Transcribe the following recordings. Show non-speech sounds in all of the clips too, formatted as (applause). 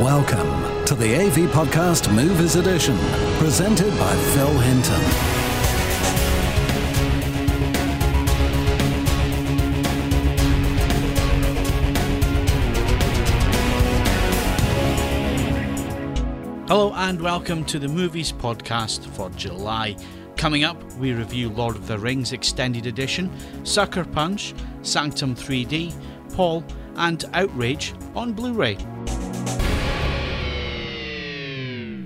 Welcome to the AV Podcast Movies Edition, presented by Phil Hinton. Hello and welcome to the Movies Podcast for July. Coming up, we review Lord of the Rings Extended Edition, Sucker Punch, Sanctum 3D, Paul, and Outrage on Blu ray.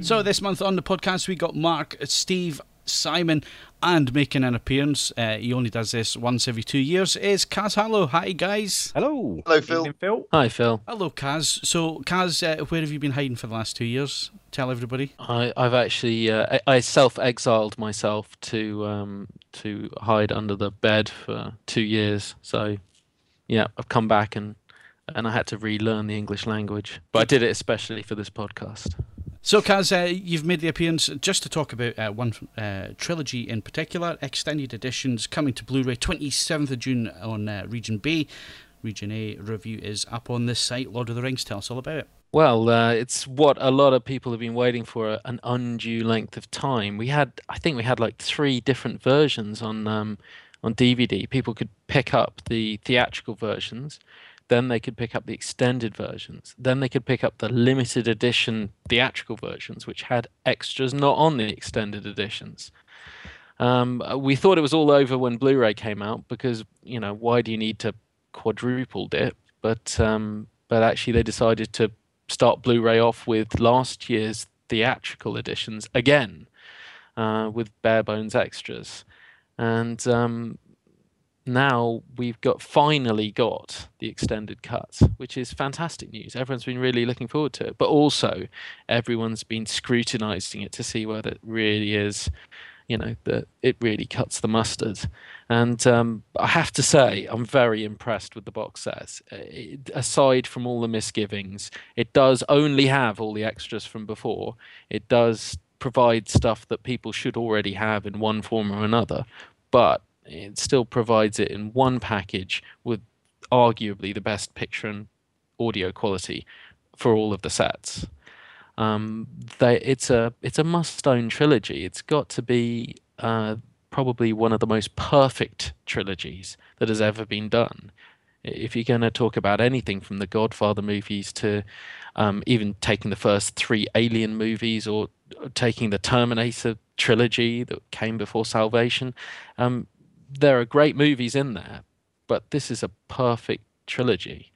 So, this month on the podcast, we got Mark, Steve, Simon, and making an appearance. Uh, he only does this once every two years. Is Kaz Harlow? Hi, guys. Hello. Hello, Phil. Evening, Phil. Hi, Phil. Hello, Kaz. So, Kaz, uh, where have you been hiding for the last two years? Tell everybody. I, I've actually uh, I, I self-exiled myself to um, to hide under the bed for two years. So, yeah, I've come back and and I had to relearn the English language. But I did it especially for this podcast. So, Kaz, uh, you've made the appearance just to talk about uh, one uh, trilogy in particular, extended editions coming to Blu ray 27th of June on uh, Region B. Region A review is up on this site. Lord of the Rings, tell us all about it. Well, uh, it's what a lot of people have been waiting for an undue length of time. We had, I think, we had like three different versions on um, on DVD. People could pick up the theatrical versions, then they could pick up the extended versions, then they could pick up the limited edition theatrical versions, which had extras not on the extended editions. Um, we thought it was all over when Blu-ray came out because you know why do you need to quadruple dip? But um, but actually they decided to start Blu-ray off with last year's theatrical editions again, uh, with bare bones extras, and um, now we've got finally got the extended cut, which is fantastic news. Everyone's been really looking forward to it, but also everyone's been scrutinizing it to see whether it really is, you know, that it really cuts the mustard. And um, I have to say, I'm very impressed with the box set. It, aside from all the misgivings, it does only have all the extras from before. It does provide stuff that people should already have in one form or another, but it still provides it in one package with arguably the best picture and audio quality for all of the sets. Um, they, it's a it's a must-own trilogy. It's got to be uh, probably one of the most perfect trilogies that has ever been done. If you're going to talk about anything from the Godfather movies to um, even taking the first three Alien movies or taking the Terminator trilogy that came before Salvation, um, there are great movies in there, but this is a perfect trilogy,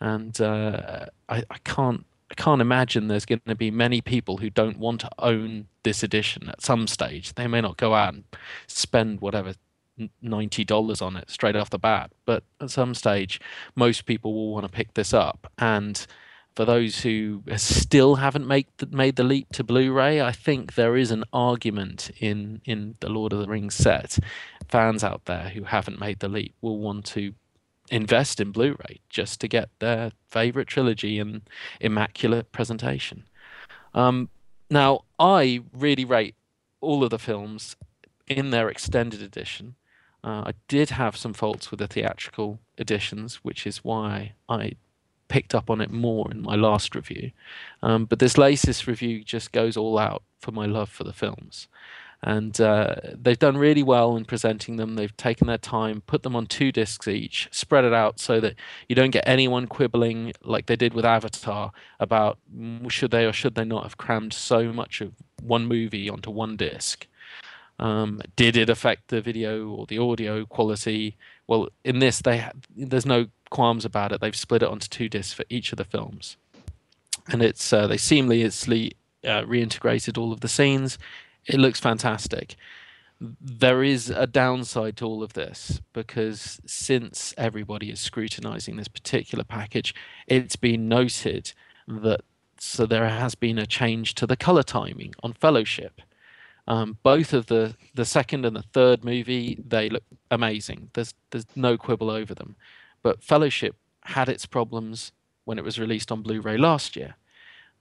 and uh, I, I can't I can't imagine there's going to be many people who don't want to own this edition at some stage. They may not go out and spend whatever ninety dollars on it straight off the bat, but at some stage, most people will want to pick this up and for those who still haven't made the, made the leap to Blu-ray, I think there is an argument in in the Lord of the Rings set. Fans out there who haven't made the leap will want to invest in Blu-ray just to get their favorite trilogy in immaculate presentation. Um, now, I really rate all of the films in their extended edition. Uh, I did have some faults with the theatrical editions, which is why I picked up on it more in my last review. Um, but this latest review just goes all out for my love for the films. And uh, they've done really well in presenting them. They've taken their time, put them on two discs each, spread it out so that you don't get anyone quibbling like they did with Avatar about should they or should they not have crammed so much of one movie onto one disc. Um, did it affect the video or the audio quality? Well, in this, they there's no qualms about it. They've split it onto two discs for each of the films, and it's uh, they seamlessly uh, reintegrated all of the scenes. It looks fantastic. There is a downside to all of this because since everybody is scrutinizing this particular package, it's been noted that so there has been a change to the color timing on Fellowship Um, both of the the second and the third movie they look amazing. There's there's no quibble over them, but Fellowship had its problems when it was released on Blu-ray last year.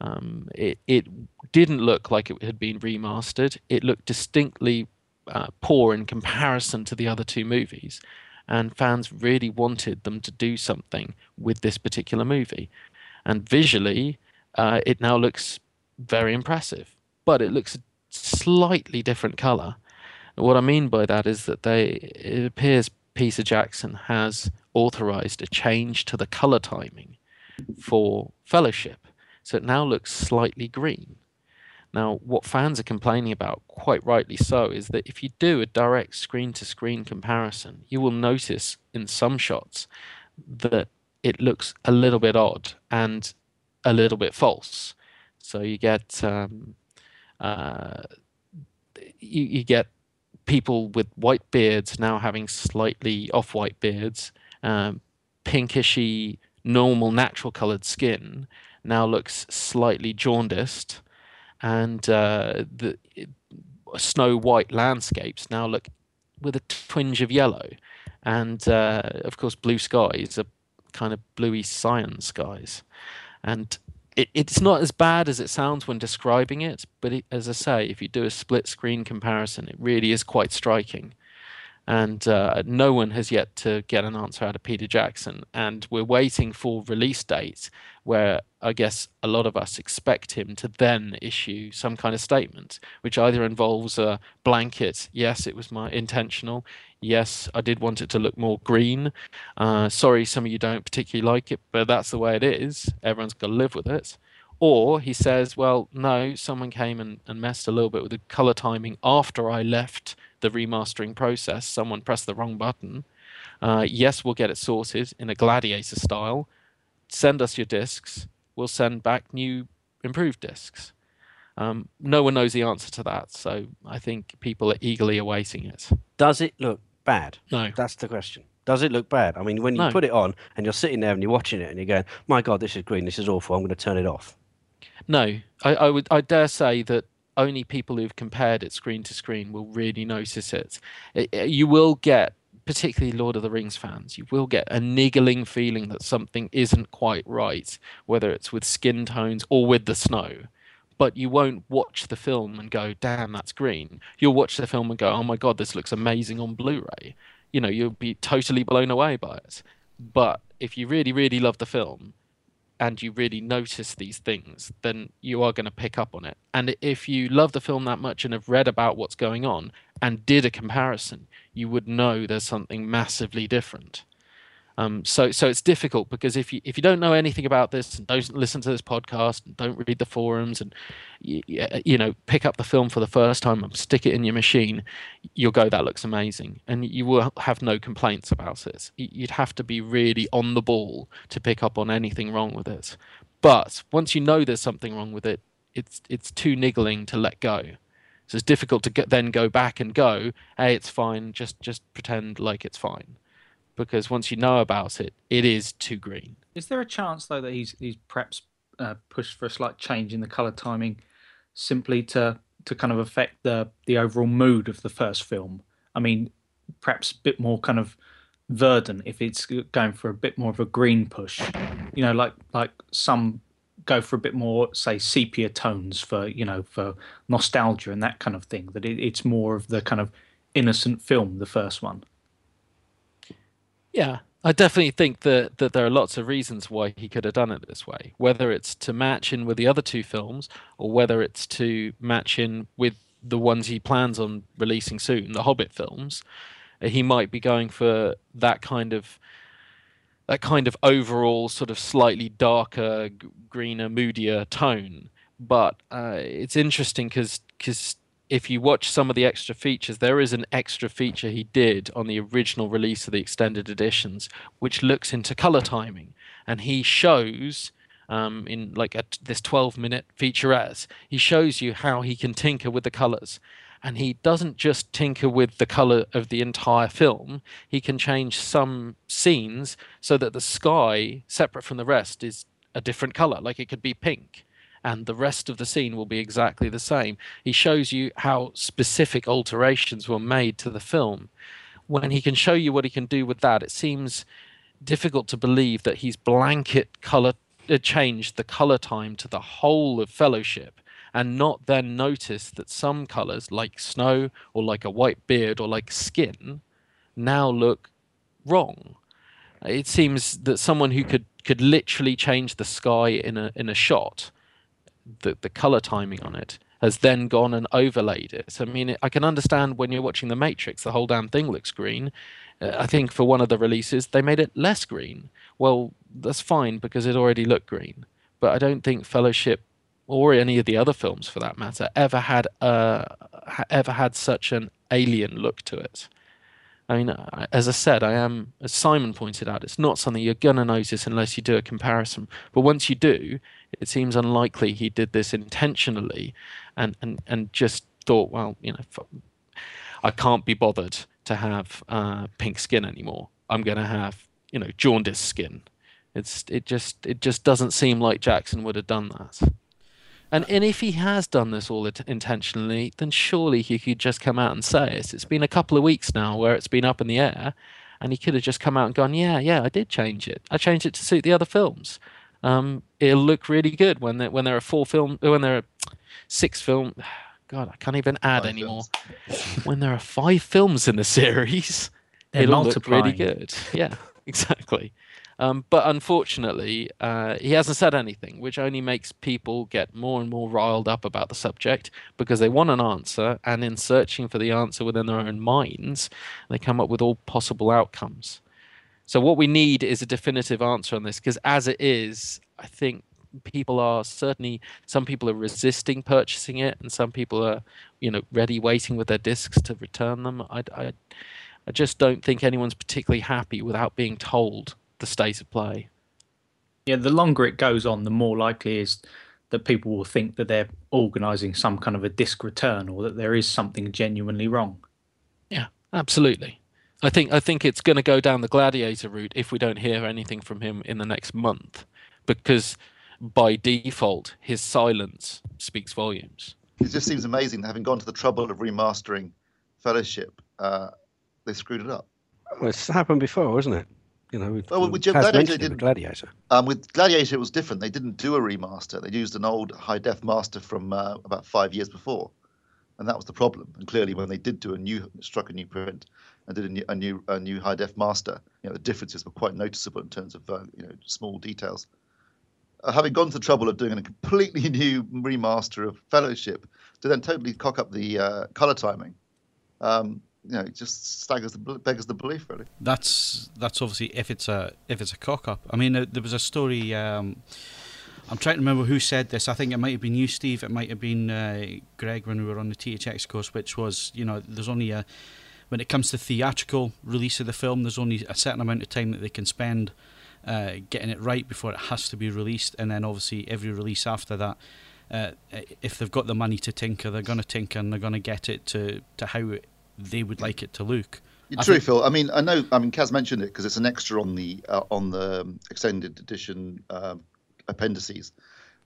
Um, it it didn't look like it had been remastered. It looked distinctly uh, poor in comparison to the other two movies, and fans really wanted them to do something with this particular movie. And visually, uh, it now looks very impressive, but it looks slightly different color. What I mean by that is that they it appears Peter Jackson has authorized a change to the color timing for Fellowship, so it now looks slightly green. Now, what fans are complaining about, quite rightly so, is that if you do a direct screen to screen comparison, you will notice in some shots that it looks a little bit odd and a little bit false. So you get um, uh, you, you get people with white beards now having slightly off-white beards, um, pinkishy, normal, natural colored skin now looks slightly jaundiced, and uh, the snow white landscapes now look with a twinge of yellow, and uh, of course blue skies are kind of bluey cyan skies, and it, it's not as bad as it sounds when describing it, but it, as I say, if you do a split screen comparison, it really is quite striking. And uh, no one has yet to get an answer out of Peter Jackson. And we're waiting for release dates where I guess a lot of us expect him to then issue some kind of statement, which either involves a blanket, yes, it was my intentional, yes, I did want it to look more green. Uh, sorry, some of you don't particularly like it, but that's the way it is. Everyone's got to live with it. Or he says, well, no, someone came and, and messed a little bit with the color timing after I left the remastering process. Someone pressed the wrong button. Uh, yes, we'll get it sorted in a gladiator style. Send us your discs. We'll send back new improved discs. Um, no one knows the answer to that, so I think people are eagerly awaiting it. Does it look bad? No. That's the question. Does it look bad? I mean, when you No. put it on and you're sitting there and you're watching it and you're going, "My God, this is green. This is awful. I'm going to turn it off." No, I, I would I dare say that only people who've compared it screen to screen will really notice it. It- it- You will get, particularly Lord of the Rings fans, you will get a niggling feeling that something isn't quite right, whether it's with skin tones or with the snow. But you won't watch the film and go, "Damn, that's green." You'll watch the film and go, "Oh my God, this looks amazing on Blu-ray." You know, you'll be totally blown away by it. But if you really, really love the film, and you really notice these things, then you are going to pick up on it. And if you love the film that much and have read about what's going on and did a comparison, you would know there's something massively different. Um, so, so it's difficult because if you if you don't know anything about this and don't listen to this podcast and don't read the forums and you, you know pick up the film for the first time and stick it in your machine, you'll go that looks amazing and you will have no complaints about it. You'd have to be really on the ball to pick up on anything wrong with it. But once you know there's something wrong with it, it's it's too niggling to let go. So it's difficult to get, then go back and go, hey, it's fine. Just just pretend like it's fine, because once you know about it, it is too green. Is there a chance though that he's he's perhaps uh, pushed for a slight change in the color timing, simply to to kind of affect the the overall mood of the first film? I mean, perhaps a bit more kind of verdant if it's going for a bit more of a green push. You know, like like some go for a bit more say sepia tones for you know for nostalgia and that kind of thing. That it, it's more of the kind of innocent film, the first one. Yeah, I definitely think that that there are lots of reasons why he could have done it this way. Whether it's to match in with the other two films, or whether it's to match in with the ones he plans on releasing soon, the Hobbit films, uh, he might be going for that kind of that kind of overall sort of slightly darker, greener, moodier tone. But uh, it's interesting because because if you watch some of the extra features, there is an extra feature he did on the original release of the extended editions, which looks into color timing, and he shows. Um, in like a, this 12 minute featurette, he shows you how he can tinker with the colors. And he doesn't just tinker with the color of the entire film, he can change some scenes so that the sky, separate from the rest, is a different color. Like it could be pink. And the rest of the scene will be exactly the same. He shows you how specific alterations were made to the film. When he can show you what he can do with that, it seems difficult to believe that he's blanket color uh, changed the color time to the whole of Fellowship and not then notice that some colors, like snow or like a white beard or like skin, now look wrong. It seems that someone who could could literally change the sky in a in a shot, the the color timing on it has then gone and overlaid it. So I mean, I can understand when you're watching The Matrix, the whole damn thing looks green. Uh, I think for one of the releases they made it less green. Well, that's fine because it already looked green. But I don't think Fellowship or any of the other films for that matter ever had uh, ever had such an alien look to it. I mean, as I said, I am, as Simon pointed out, it's not something you're going to notice unless you do a comparison. But once you do, it seems unlikely he did this intentionally and, and, and just thought, well, you know, I can't be bothered to have uh, pink skin anymore. I'm going to have, you know, jaundiced skin. It's it just it just doesn't seem like Jackson would have done that. And, and if he has done this all intentionally, then surely he could just come out and say it. It's been a couple of weeks now where it's been up in the air, and he could have just come out and gone, "Yeah, yeah, I did change it. I changed it to suit the other films. Um, it'll look really good when there, when there are four film, when there are six film. (sighs) God, I can't even add five anymore. (laughs) when there are five films in the series, They're it'll look really good. Yeah, (laughs) exactly. Um, but unfortunately, uh, he hasn't said anything, which only makes people get more and more riled up about the subject because they want an answer, and in searching for the answer within their own minds, they come up with all possible outcomes. So, what we need is a definitive answer on this because, as it is, I think people are certainly some people are resisting purchasing it, and some people are, you know, ready waiting with their discs to return them. I, I, I just don't think anyone's particularly happy without being told the state of play. Yeah, the longer it goes on, the more likely is that people will think that they're organising some kind of a disc return or that there is something genuinely wrong. Yeah, absolutely. I think I think it's going to go down the gladiator route if we don't hear anything from him in the next month, because by default his silence speaks volumes. It just seems amazing that, having gone to the trouble of remastering Fellowship, uh, they screwed it up. Well, it's happened before, isn't it? You know, with, well, with Gladiator, did Gladiator. Um, with Gladiator, it was different. They didn't do a remaster. They used an old high def master from uh, about five years before, and that was the problem. And clearly, when they did do a new, struck a new print, and did a new, a new, a new high def master, you know, the differences were quite noticeable in terms of uh, you know small details. Uh, having gone to the trouble of doing a completely (laughs) new remaster of Fellowship to then totally cock up the uh, color timing. Um, you know, it just staggers the beggars the belief really. That's that's obviously if it's a if it's a cock up. I mean, there was a story. Um, I'm trying to remember who said this. I think it might have been you, Steve. It might have been uh, Greg when we were on the THX course, which was you know there's only a when it comes to theatrical release of the film, there's only a certain amount of time that they can spend uh, getting it right before it has to be released, and then obviously every release after that. Uh, if they've got the money to tinker, they're going to tinker and they're going to get it to, to how it they would like it to look. True, think... Phil. I mean, I know. I mean, Kaz mentioned it because it's an extra on the uh, on the um, extended edition um, appendices.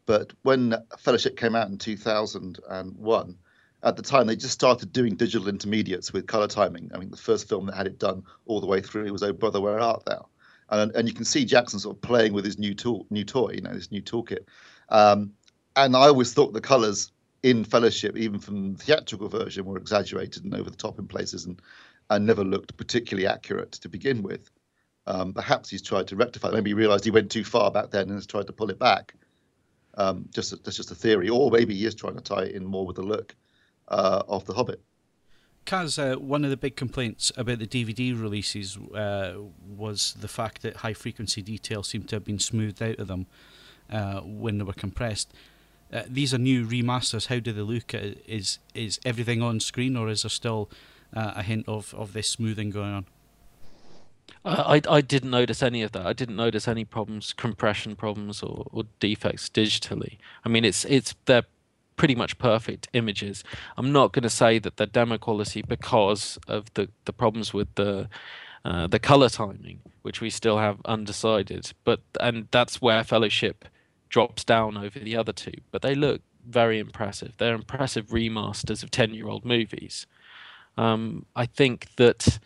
But when Fellowship came out in 2001, at the time they just started doing digital intermediates with color timing. I mean, the first film that had it done all the way through was "Oh Brother, Where Art Thou," and and you can see Jackson sort of playing with his new tool, new toy, you know, this new toolkit. Um, and I always thought the colors in Fellowship, even from the theatrical version, were exaggerated and over the top in places and, and never looked particularly accurate to begin with. Um, perhaps he's tried to rectify. Maybe he realised he went too far back then and has tried to pull it back. Um, just that's just a theory, or maybe he is trying to tie it in more with the look uh, of the Hobbit. Kaz, uh, one of the big complaints about the DVD releases uh, was the fact that high frequency detail seemed to have been smoothed out of them uh, when they were compressed. Uh, these are new remasters. How do they look? Uh, is is everything on screen, or is there still uh, a hint of, of this smoothing going on? I I didn't notice any of that. I didn't notice any problems, compression problems, or, or defects digitally. I mean, it's it's they're pretty much perfect images. I'm not going to say that they're demo quality because of the the problems with the uh, the color timing, which we still have undecided. But and that's where Fellowship drops down over the other two, but they look very impressive. They're impressive remasters of 10 year old movies. Um, I think that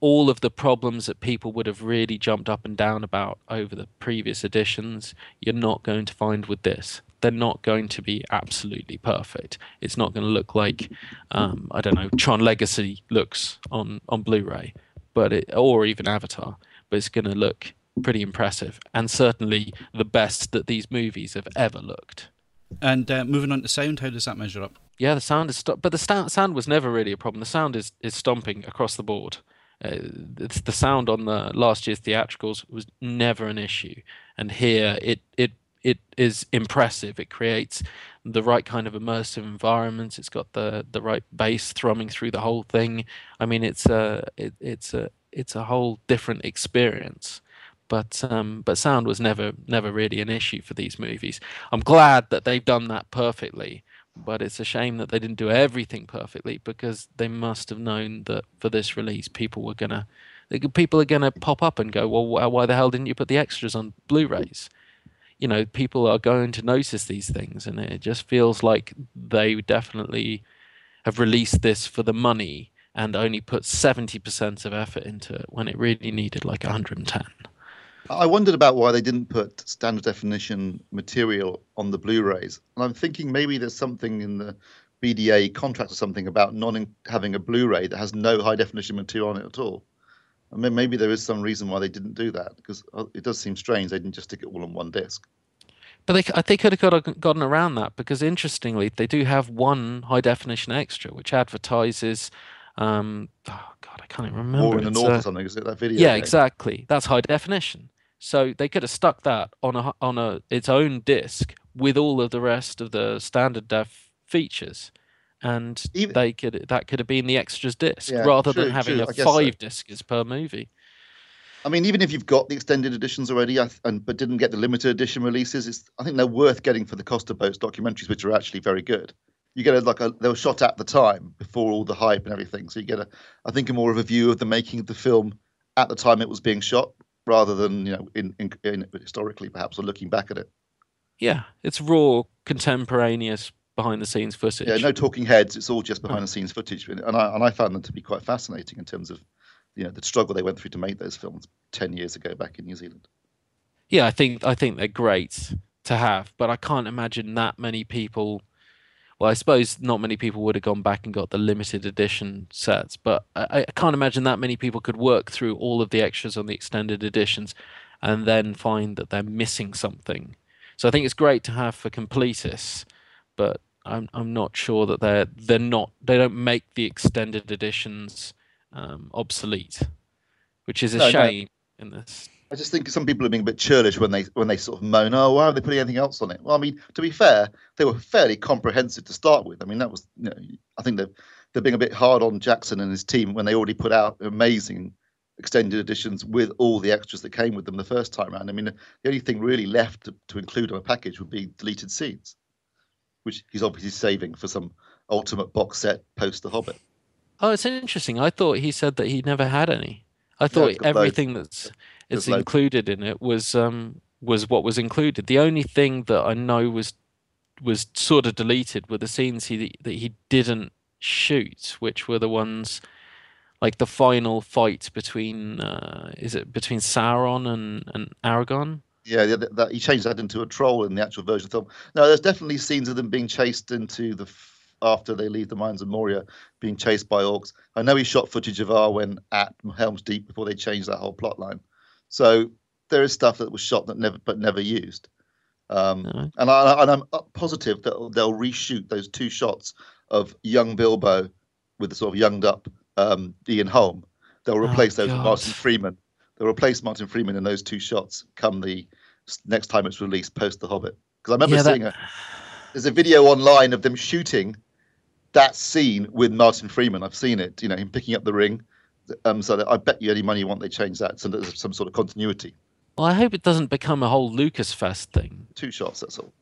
all of the problems that people would have really jumped up and down about over the previous editions, you're not going to find with this. They're not going to be absolutely perfect. It's not going to look like, um, I don't know, Tron Legacy looks on, on Blu ray, but it, or even Avatar, but it's going to look pretty impressive and certainly the best that these movies have ever looked. And uh, moving on to sound, how does that measure up? Yeah, the sound is, st- but the st- sound was never really a problem. The sound is, is stomping across the board. Uh, it's the sound on the last year's theatricals was never an issue, and here it it it is impressive. It creates the right kind of immersive environment. It's got the the right bass thrumming through the whole thing. I mean, it's a it, it's a it's a whole different experience. But um, but sound was never never really an issue for these movies. I'm glad that they've done that perfectly but it's a shame that they didn't do everything perfectly because they must have known that for this release people were gonna people are gonna pop up and go well why the hell didn't you put the extras on blu-rays you know people are going to notice these things and it just feels like they definitely have released this for the money and only put 70% of effort into it when it really needed like 110 I wondered about why they didn't put standard definition material on the Blu-rays, and I'm thinking maybe there's something in the BDA contract or something about not having a Blu-ray that has no high definition material on it at all. I mean, maybe there is some reason why they didn't do that because uh, it does seem strange they didn't just stick it all on one disc. But they, they could have got, gotten around that because interestingly, they do have one high definition extra which advertises. Um, can't even remember. War in the North uh, or something. Is it that video? Yeah, game? exactly. That's high definition. So they could have stuck that on a on a its own disc with all of the rest of the standard def features, and Even, they could that could have been the extras disc yeah, rather true, than having true, a five so. discs per movie. I mean, even if you've got the extended editions already, and but didn't get the limited edition releases, I think they're worth getting for the cost of both documentaries, which are actually very good. You get a, like a they were shot at the time before all the hype and everything, so you get a I think a more of a view of the making of the film at the time it was being shot, rather than you know in, in, in historically perhaps or looking back at it. Yeah, it's raw, contemporaneous behind the scenes footage. Yeah, no talking heads. It's all just behind the scenes footage, and I and I found them to be quite fascinating in terms of you know the struggle they went through to make those films ten years ago back in New Zealand. Yeah, I think I think they're great to have, but I can't imagine that many people well, I suppose not many people would have gone back and got the limited edition sets, but I, I can't imagine that many people could work through all of the extras on the extended editions and then find that they're missing something. So I think it's great to have for completists, but I'm I'm not sure that they're they're not they don't make the extended editions um, obsolete, which is a no, shame no. in this. I just think some people are being a bit churlish when they when they sort of moan, "Oh, why are they putting anything else on it?" Well, I mean, to be fair, they were fairly comprehensive to start with. I mean, that was, you know, I think they're they're being a bit hard on Jackson and his team when they already put out amazing extended editions with all the extras that came with them the first time around. I mean, the only thing really left to, to include on a package would be deleted scenes, which he's obviously saving for some ultimate box set post The Hobbit. Oh, it's interesting. I thought he said that he never had any. I thought yeah, everything that's is included in it was um, was what was included. The only thing that I know was was sort of deleted were the scenes he that he didn't shoot, which were the ones like the final fight between uh, is it between Sauron and and Aragorn? Yeah, that, that, he changed that into a troll in the actual version of the film. No, there's definitely scenes of them being chased into the after they leave the mines of Moria, being chased by orcs. I know he shot footage of Arwen at Helm's Deep before they changed that whole plot line. So there is stuff that was shot that never but never used. Um, no. And I and I'm positive that they'll, they'll reshoot those two shots of young Bilbo with the sort of younged up um, Ian Holm. They'll oh, replace oh, those with Martin Freeman. They'll replace Martin Freeman in those two shots come the next time it's released post The Hobbit. Because I remember yeah, seeing that... a there's a video online of them shooting that scene with Martin Freeman. I've seen it. You know him picking up the ring um, so I bet you any money you want, they change that so there's some sort of continuity. Well, I hope it doesn't become a whole Lucas Fest thing. Two shots, that's all.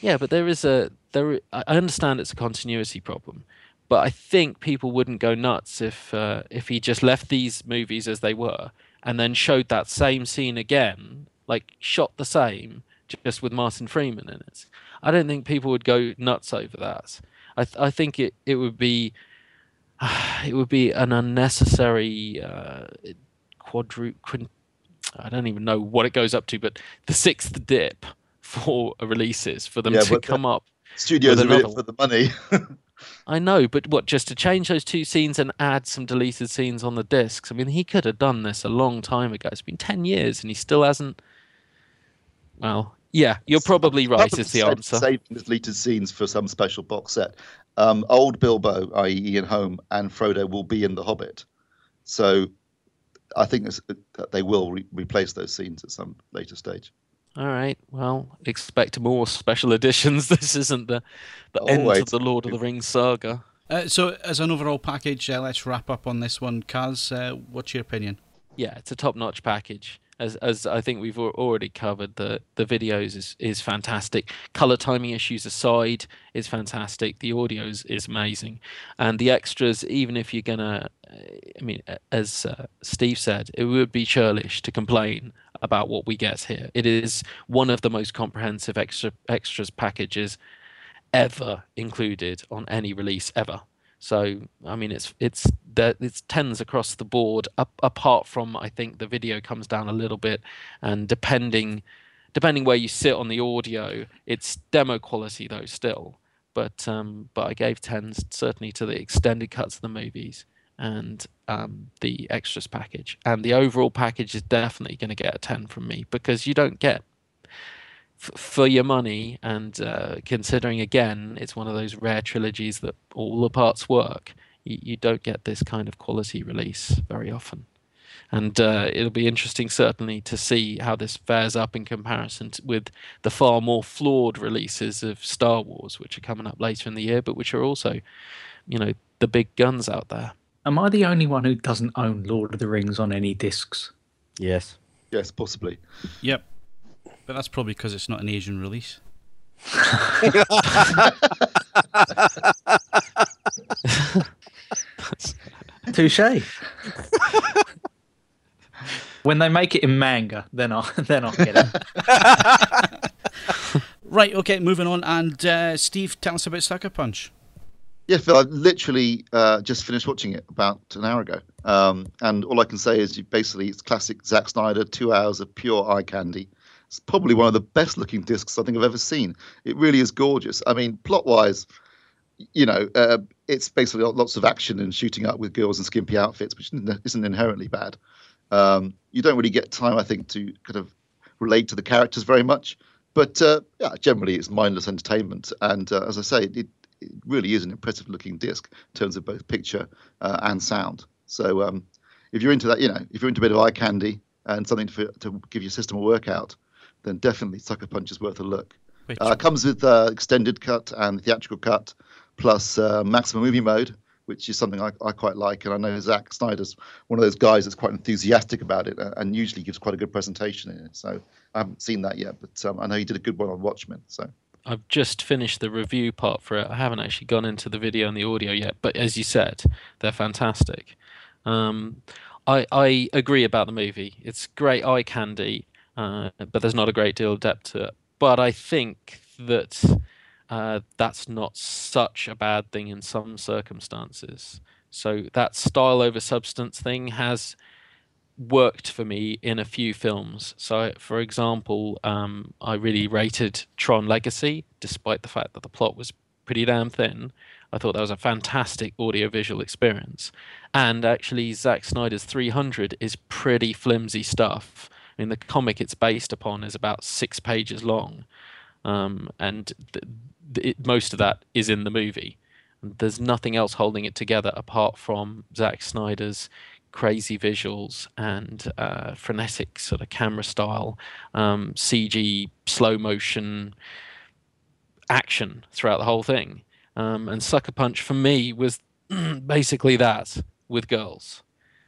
Yeah, but there is a there. I understand it's a continuity problem, but I think people wouldn't go nuts if uh, if he just left these movies as they were and then showed that same scene again, like shot the same, just with Martin Freeman in it. I don't think people would go nuts over that. I th- I think it it would be (sighs) it would be an unnecessary uh, quadru quin- I don't even know what it goes up to, but the sixth dip (laughs) for releases for them Yeah, to but the- come up. Studios With are another for the money. (laughs) I know, but what just to change those two scenes and add some deleted scenes on the discs? I mean, he could have done this a long time ago. It's been ten years and he still hasn't. Well, yeah, you're probably right. Is the answer? Saving deleted scenes for some special box set. Um, old Bilbo, i.e., Ian Holm, and Frodo will be in The Hobbit, so I think that they will re- replace those scenes at some later stage. All right. Well, expect more special editions. (laughs) This isn't the the end Always. of the Lord of the Rings saga. Uh, so, as an overall package, uh, let's wrap up on this one. Kaz, uh, what's your opinion? Yeah, it's a top-notch package. As as I think we've already covered, the the videos is is fantastic. Color timing issues aside, is fantastic. The audio is, is amazing, and the extras. Even if you're gonna, I mean, as uh, Steve said, it would be churlish to complain about what we get here. It is one of the most comprehensive extra extras packages ever included on any release ever. So I mean, it's it's there, it's tens across the board. Up, apart from I think the video comes down a little bit, and depending depending where you sit on the audio, it's demo quality though still. But um, but I gave tens certainly to the extended cuts of the movies and um, the extras package, and the overall package is definitely going to get a ten from me because you don't get f- for your money and uh, considering again it's one of those rare trilogies that all the parts work you, you don't get this kind of quality release very often and uh, it'll be interesting certainly to see how this fares up in comparison to, with the far more flawed releases of Star Wars which are coming up later in the year but which are also you know the big guns out there Am I the only one who doesn't own Lord of the Rings on any discs? Yes. Yes, possibly. Yep. But that's probably because it's not an Asian release. (laughs) (laughs) (laughs) Touche. when they make it in manga, then I then I'll get it. (laughs) Right, okay, moving on. And uh, Steve, tell us about Sucker Punch. Yeah, Phil, I literally uh, just finished watching it about an hour ago. Um, and all I can say is basically it's classic Zack Snyder, two hours of pure eye candy. It's probably one of the best looking discs I think I've ever seen. It really is gorgeous. I mean, plot wise, you know, uh, it's basically lots of action and shooting up with girls in skimpy outfits, which isn't inherently bad. Um, you don't really get time, I think, to kind of relate to the characters very much. But uh, yeah, generally it's mindless entertainment. And uh, as I say, it, it really is an impressive looking disc in terms of both picture uh, and sound. So um, if you're into that, you know, if you're into a bit of eye candy and something to, to give your system a workout, then definitely Sucker Punch is worth a look. Uh, comes with uh, extended cut and theatrical cut, plus uh, maximum movie mode, which is something I, I quite like. And I know Zack Snyder's one of those guys that's quite enthusiastic about it and usually gives quite a good presentation in it. So I haven't seen that yet, but um, I know he did a good one on Watchmen. So I've just finished the review part for it. I haven't actually gone into the video and the audio yet, but as you said, they're fantastic. Um, I I agree about the movie. It's great eye candy, uh, but there's not a great deal of depth to it. But I think that uh, that's not such a bad thing in some circumstances. So that style over substance thing has worked for me in a few films. So, for example, um, I really rated Tron Legacy, despite the fact that the plot was pretty damn thin. I thought that was a fantastic audiovisual experience. And actually, Zack Snyder's 300 is pretty flimsy stuff. I mean, the comic it's based upon is about six pages long, um, and th- it, most of that is in the movie. There's nothing else holding it together apart from Zack Snyder's crazy visuals and uh, frenetic sort of camera style, um, CG, slow motion action throughout the whole thing. Um, and Sucker Punch for me was (clears throat) basically that with girls.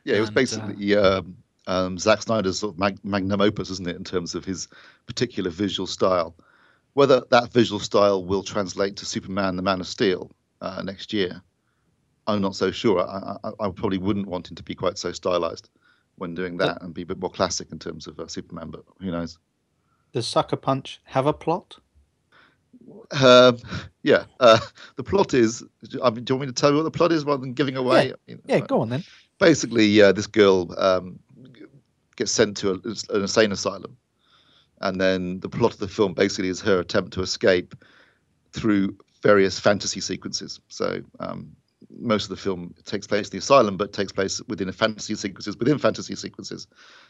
yeah, it was And, uh, basically um, um, Zack Snyder's sort of mag- magnum opus, isn't it, in terms of his particular visual style. Whether that visual style will translate to Superman, the Man of Steel uh, next year, I'm not so sure. I, I, I probably wouldn't want him to be quite so stylized when doing that and be a bit more classic in terms of uh, Superman, but who knows? does Sucker Punch have a plot? Um, yeah, uh, the plot is. I mean, do you want me to tell you what the plot is rather than giving away? Yeah, yeah go on then. Basically, uh, this girl um, gets sent to a, an insane asylum, and then the plot of the film basically is her attempt to escape through various fantasy sequences. So um, most of the film takes place in the asylum, but takes place within fantasy sequences within fantasy sequences.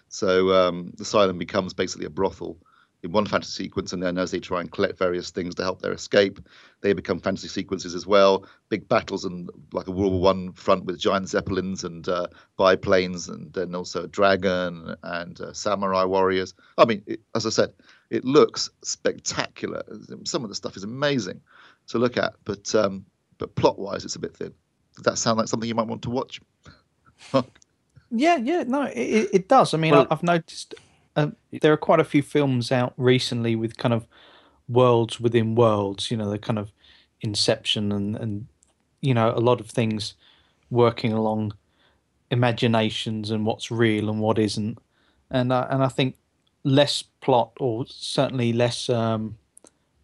So um, the asylum becomes basically a brothel in one fantasy sequence, and then as they try and collect various things to help their escape, they become fantasy sequences as well. Big battles and like a World War One front with giant zeppelins and uh, biplanes, and then also a dragon and uh, samurai warriors. I mean, it, as I said, it looks spectacular. Some of the stuff is amazing to look at, but um, but plot wise, it's a bit thin. Does that sound like something you might want to watch? (laughs) yeah, yeah, no, it, it does. I mean, Well- I've noticed uh, there are quite a few films out recently with kind of worlds within worlds. You know, the kind of Inception and and you know a lot of things working along imaginations and what's real and what isn't. And uh, and I think less plot or certainly less um,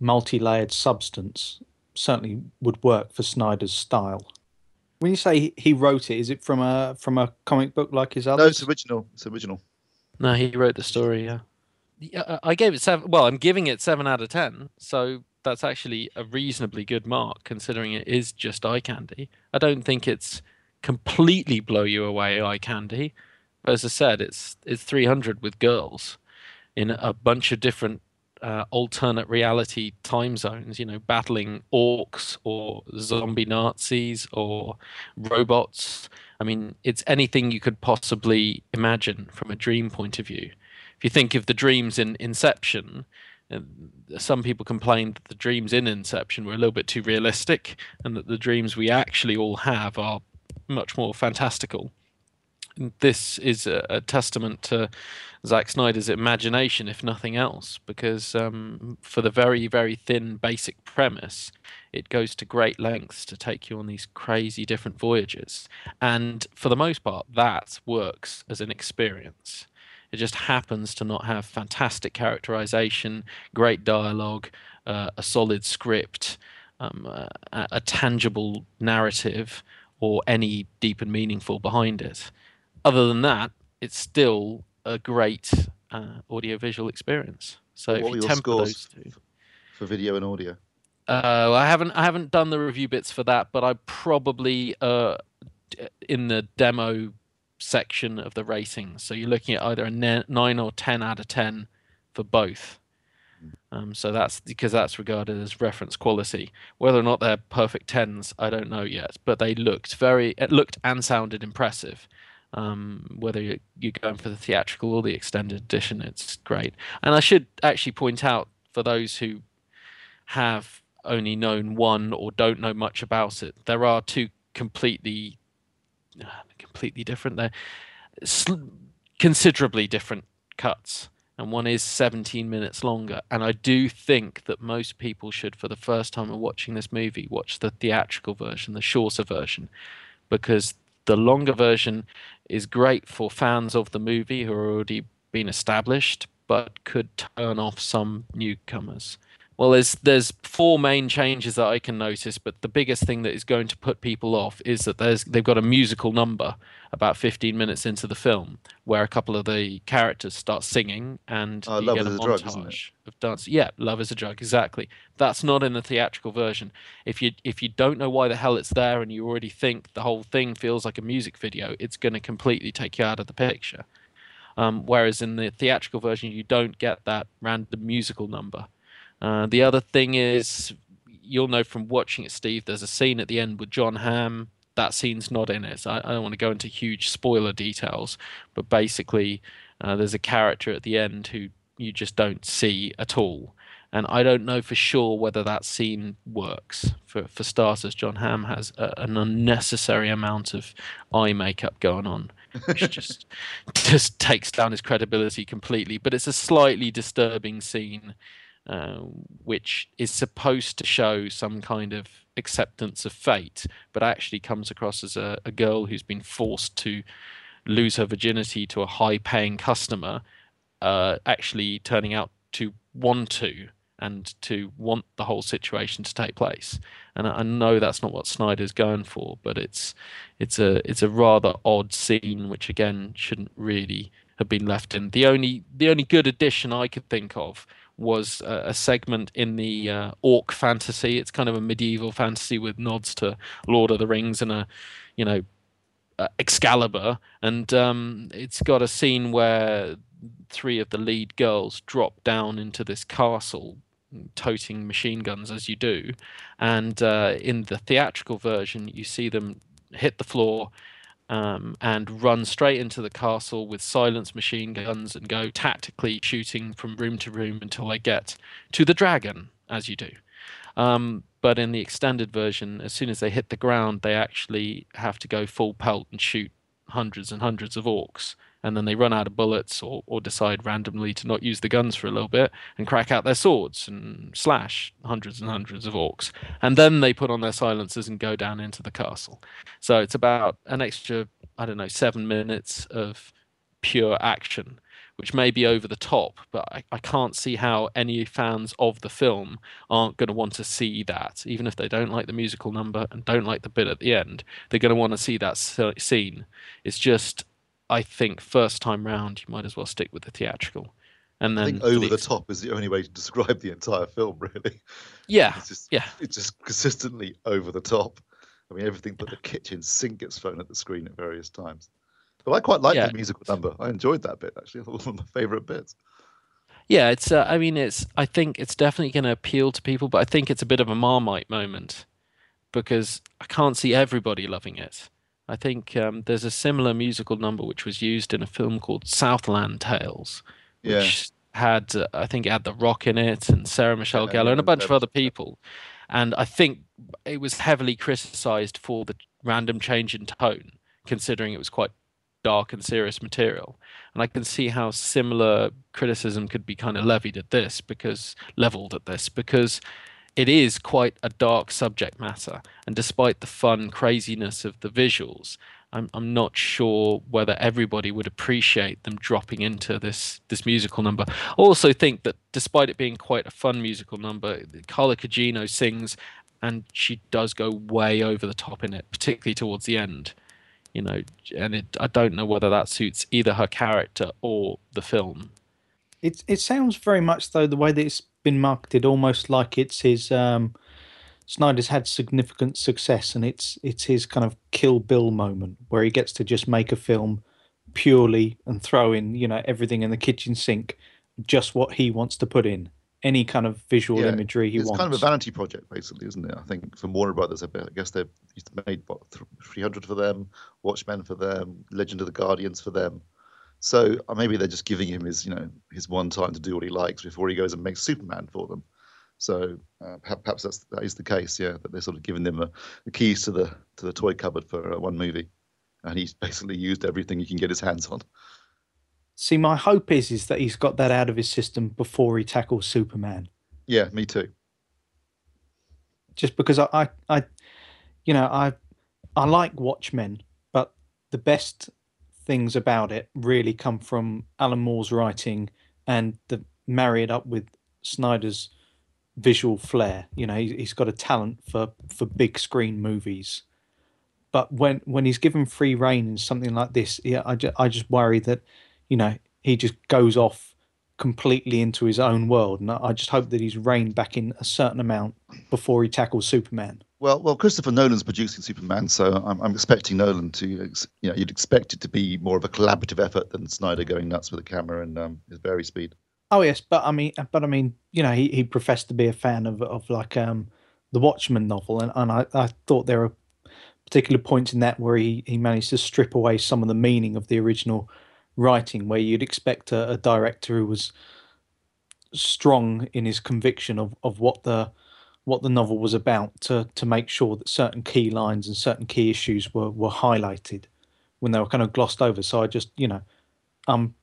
multi-layered substance certainly would work for Snyder's style. When you say he wrote it, is it from a from a comic book like his other? no, it's original. It's original. No, he wrote the story. Yeah. Yeah, uh, I gave it seven. Well, I'm giving it seven out of ten. So that's actually a reasonably good mark, considering it is just eye candy. I don't think it's completely blow you away eye candy. But as I said, it's it's 300 with girls in a bunch of different uh, alternate reality time zones. You know, battling orcs or zombie Nazis or robots. I mean, it's anything you could possibly imagine from a dream point of view. If you think of the dreams in Inception, some people complained that the dreams in Inception were a little bit too realistic, and that the dreams we actually all have are much more fantastical. This is a, a testament to Zack Snyder's imagination, if nothing else, because um, for the very, very thin basic premise, it goes to great lengths to take you on these crazy different voyages. And for the most part, that works as an experience. It just happens to not have fantastic characterization, great dialogue, uh, a solid script, um, uh, a tangible narrative, or any deep and meaningful behind it. Other than that, it's still a great uh, audiovisual experience. So What if you your temper those scores two, for video and audio? uh, I haven't I haven't done the review bits for that, but I probably uh d- in the demo section of the ratings. So you're looking at either a ne- nine or ten out of ten for both. Um, so that's because that's regarded as reference quality. Whether or not they're perfect tens, I don't know yet. But they looked very, it looked and sounded impressive. Um, whether you- you're going for the theatrical or the extended edition, it's great. And I should actually point out for those who have only known one or don't know much about it, there are two completely, (sighs) completely different. They're sl- considerably different cuts, and one is 17 minutes longer. And I do think that most people should, for the first time of watching this movie, watch the theatrical version, the shorter version, because the longer version is great for fans of the movie who are already been established, but could turn off some newcomers. Well, there's there's four main changes that I can notice, but the biggest thing that is going to put people off is that there's they've got a musical number about 15 minutes into the film where a couple of the characters start singing and Oh, you Love get is a a Drug, isn't it? montage of dance. Yeah, love is a drug, exactly. That's not in the theatrical version. If you if you don't know why the hell it's there and you already think the whole thing feels like a music video, it's going to completely take you out of the picture. Um, whereas in the theatrical version, you don't get that random musical number. Uh, the other thing is, you'll know from watching it, Steve. There's a scene at the end with John Hamm. That scene's not in it. I, I don't want to go into huge spoiler details, but basically, uh, there's a character at the end who you just don't see at all. And I don't know for sure whether that scene works. For for starters, John Hamm has a, an unnecessary amount of eye makeup going on, which (laughs) just just takes down his credibility completely. But it's a slightly disturbing scene, uh, which is supposed to show some kind of acceptance of fate, but actually comes across as a, a girl who's been forced to lose her virginity to a high-paying customer, uh, actually turning out to want to and to want the whole situation to take place. And I, I know that's not what Snyder's going for, but it's it's a it's a rather odd scene, which again shouldn't really have been left in. The only the only good addition I could think of was a, a segment in the uh, orc fantasy. It's kind of a medieval fantasy with nods to Lord of the Rings and a you know uh, Excalibur, and um, it's got a scene where three of the lead girls drop down into this castle toting machine guns as you do and uh, in the theatrical version you see them hit the floor um, and run straight into the castle with silenced machine guns and go tactically shooting from room to room until they get to the dragon as you do. Um, but in the extended version as soon as they hit the ground they actually have to go full pelt and shoot hundreds and hundreds of orcs and then they run out of bullets or, or decide randomly to not use the guns for a little bit and crack out their swords and slash hundreds and hundreds of orcs. And then they put on their silencers and go down into the castle. So it's about an extra, I don't know, seven minutes of pure action, which may be over the top, but I, I can't see how any fans of the film aren't going to want to see that. Even if they don't like the musical number and don't like the bit at the end, they're going to want to see that scene. It's just I think first time round you might as well stick with the theatrical. And then I think over the top is the only way to describe the entire film, really. Yeah, it's just, yeah. It's just consistently over the top. I mean, everything but the kitchen sink gets thrown at the screen at various times. But I quite like yeah. the musical number. I enjoyed that bit actually. (laughs) One of my favourite bits. Yeah, it's. Uh, I mean, it's. I think it's definitely going to appeal to people, but I think it's a bit of a marmite moment because I can't see everybody loving it. I think um, there's a similar musical number which was used in a film called Southland Tales, which yeah. had uh, I think it had The Rock in it and Sarah Michelle yeah, Gellar and a bunch of other people, and I think it was heavily criticised for the random change in tone, considering it was quite dark and serious material. And I can see how similar criticism could be kind of levied at this because leveled at this because it is quite a dark subject matter. And despite the fun craziness of the visuals, I'm, I'm not sure whether everybody would appreciate them dropping into this this musical number. I also think that despite it being quite a fun musical number, Carla Gugino sings and she does go way over the top in it, particularly towards the end. You know, and it, I don't know whether that suits either her character or the film. It it sounds very much though the way that it's been marketed almost like it's his um, Snyder's had significant success and it's it's his kind of Kill Bill moment where he gets to just make a film purely and throw in you know everything in the kitchen sink, just what he wants to put in any kind of visual yeah, imagery he it's wants. It's kind of a vanity project, basically, isn't it? I think from Warner Brothers, I guess they've made what, 300 for them, Watchmen for them, Legend of the Guardians for them. So uh, maybe they're just giving him his, you know, his one time to do what he likes before he goes and makes Superman for them. So uh, perhaps that's that is the case, yeah. That they're sort of giving him a, the keys to the to the toy cupboard for uh, one movie, and he's basically used everything he can get his hands on. See, my hope is is that he's got that out of his system before he tackles Superman. Yeah, me too. Just because I, I, I you know, I, I like Watchmen, but the best things about it really come from Alan Moore's writing and the marry it up with Snyder's visual flair. You know, he, has got a talent for for big screen movies. But when when he's given free reign in something like this, yeah, I just, I just worry that, you know, he just goes off completely into his own world, and I just hope that he's reined back in a certain amount before he tackles Superman. Well, well, Christopher Nolan's producing Superman, so I'm, I'm expecting Nolan to, you know, you'd expect it to be more of a collaborative effort than Snyder going nuts with the camera and um, his very speed. Oh yes, but I mean, but I mean, you know, he, he professed to be a fan of of like um the Watchmen novel, and, and I, I thought there were particular points in that where he, he managed to strip away some of the meaning of the original writing, where you'd expect a, a director who was strong in his conviction of, of what the what the novel was about to to make sure that certain key lines and certain key issues were were highlighted when they were kind of glossed over. So I just you know I'm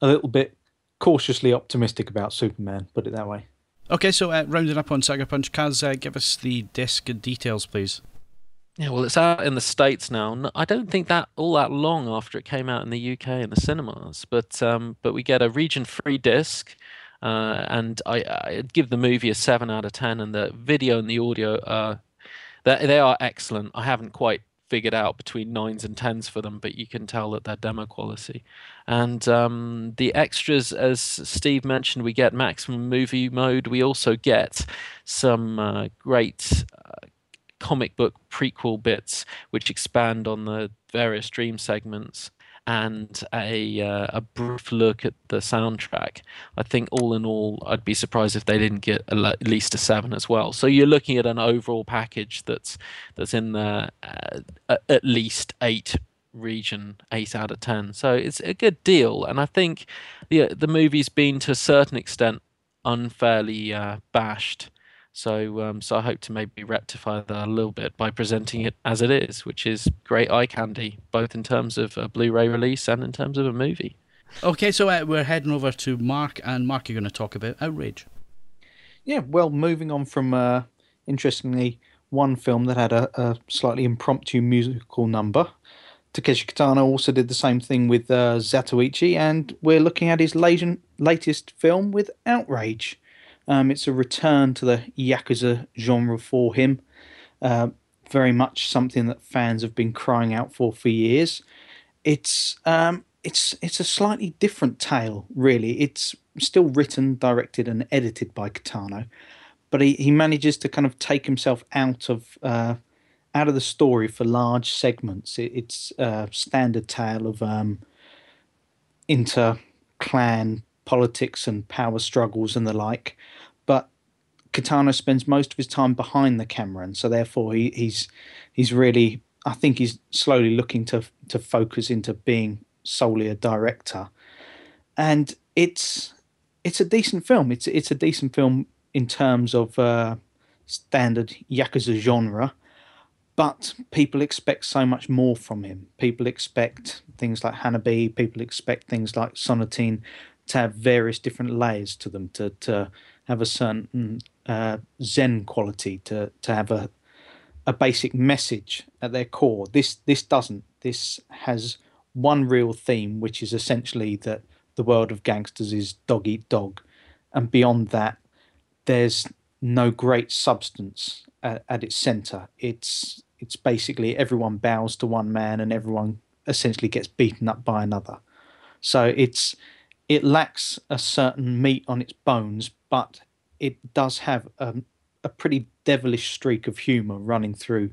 a little bit cautiously optimistic about Superman. Put it that way. Okay, so uh, rounding up on Sucker Punch, Kaz, uh, give us the disc details, please. Yeah, well, it's out in the states now. I don't think that all that long after it came out in the UK in the cinemas, but um, but we get a region free disc uh, and I, I'd give the movie a seven out of ten, and the video and the audio are they they are excellent. I haven't quite figured out between nines and tens for them, but you can tell that they're demo quality. And um, the extras, as Steve mentioned, we get maximum movie mode. We also get some uh, great uh, comic book prequel bits which expand on the various dream segments and a uh, a brief look at the soundtrack. I think all in all, I'd be surprised if they didn't get at least a seven as well. So you're looking at an overall package that's that's in the uh, at least eight region, eight out of ten. So it's a good deal, and I think the the movie's been to a certain extent unfairly uh, bashed so, um, so I hope to maybe rectify that a little bit by presenting it as it is, which is great eye candy, both in terms of a Blu-ray release and in terms of a movie. Okay, so uh, we're heading over to Mark, and Mark, you're going to talk about Outrage. Yeah, well, moving on from uh, interestingly one film that had a, a, slightly impromptu musical number. Takeshi Kitano also did the same thing with uh, Zatoichi, and we're looking at his latest film with Outrage. Um, it's a return to the Yakuza genre for him. Uh, very much something that fans have been crying out for for years. It's um, it's it's a slightly different tale, really. It's still written, directed, and edited by Kitano, but he, he manages to kind of take himself out of uh, out of the story for large segments. It, it's a standard tale of um, inter clan politics and power struggles and the like, but Kitano spends most of his time behind the camera, and so therefore he, he's he's really I think he's slowly looking to to focus into being solely a director, and it's it's a decent film. It's it's a decent film in terms of uh, standard yakuza genre, but people expect so much more from him. People expect things like Hanabi. People expect things like Sonatine to have various different layers to them to to have a certain uh, Zen quality to to have a a basic message at their core. This this doesn't. This has one real theme, which is essentially that the world of gangsters is dog eat dog, and beyond that, there's no great substance at, at its center. It's it's basically everyone bows to one man and everyone essentially gets beaten up by another. So it's it lacks a certain meat on its bones, but it does have um, a pretty devilish streak of humor running through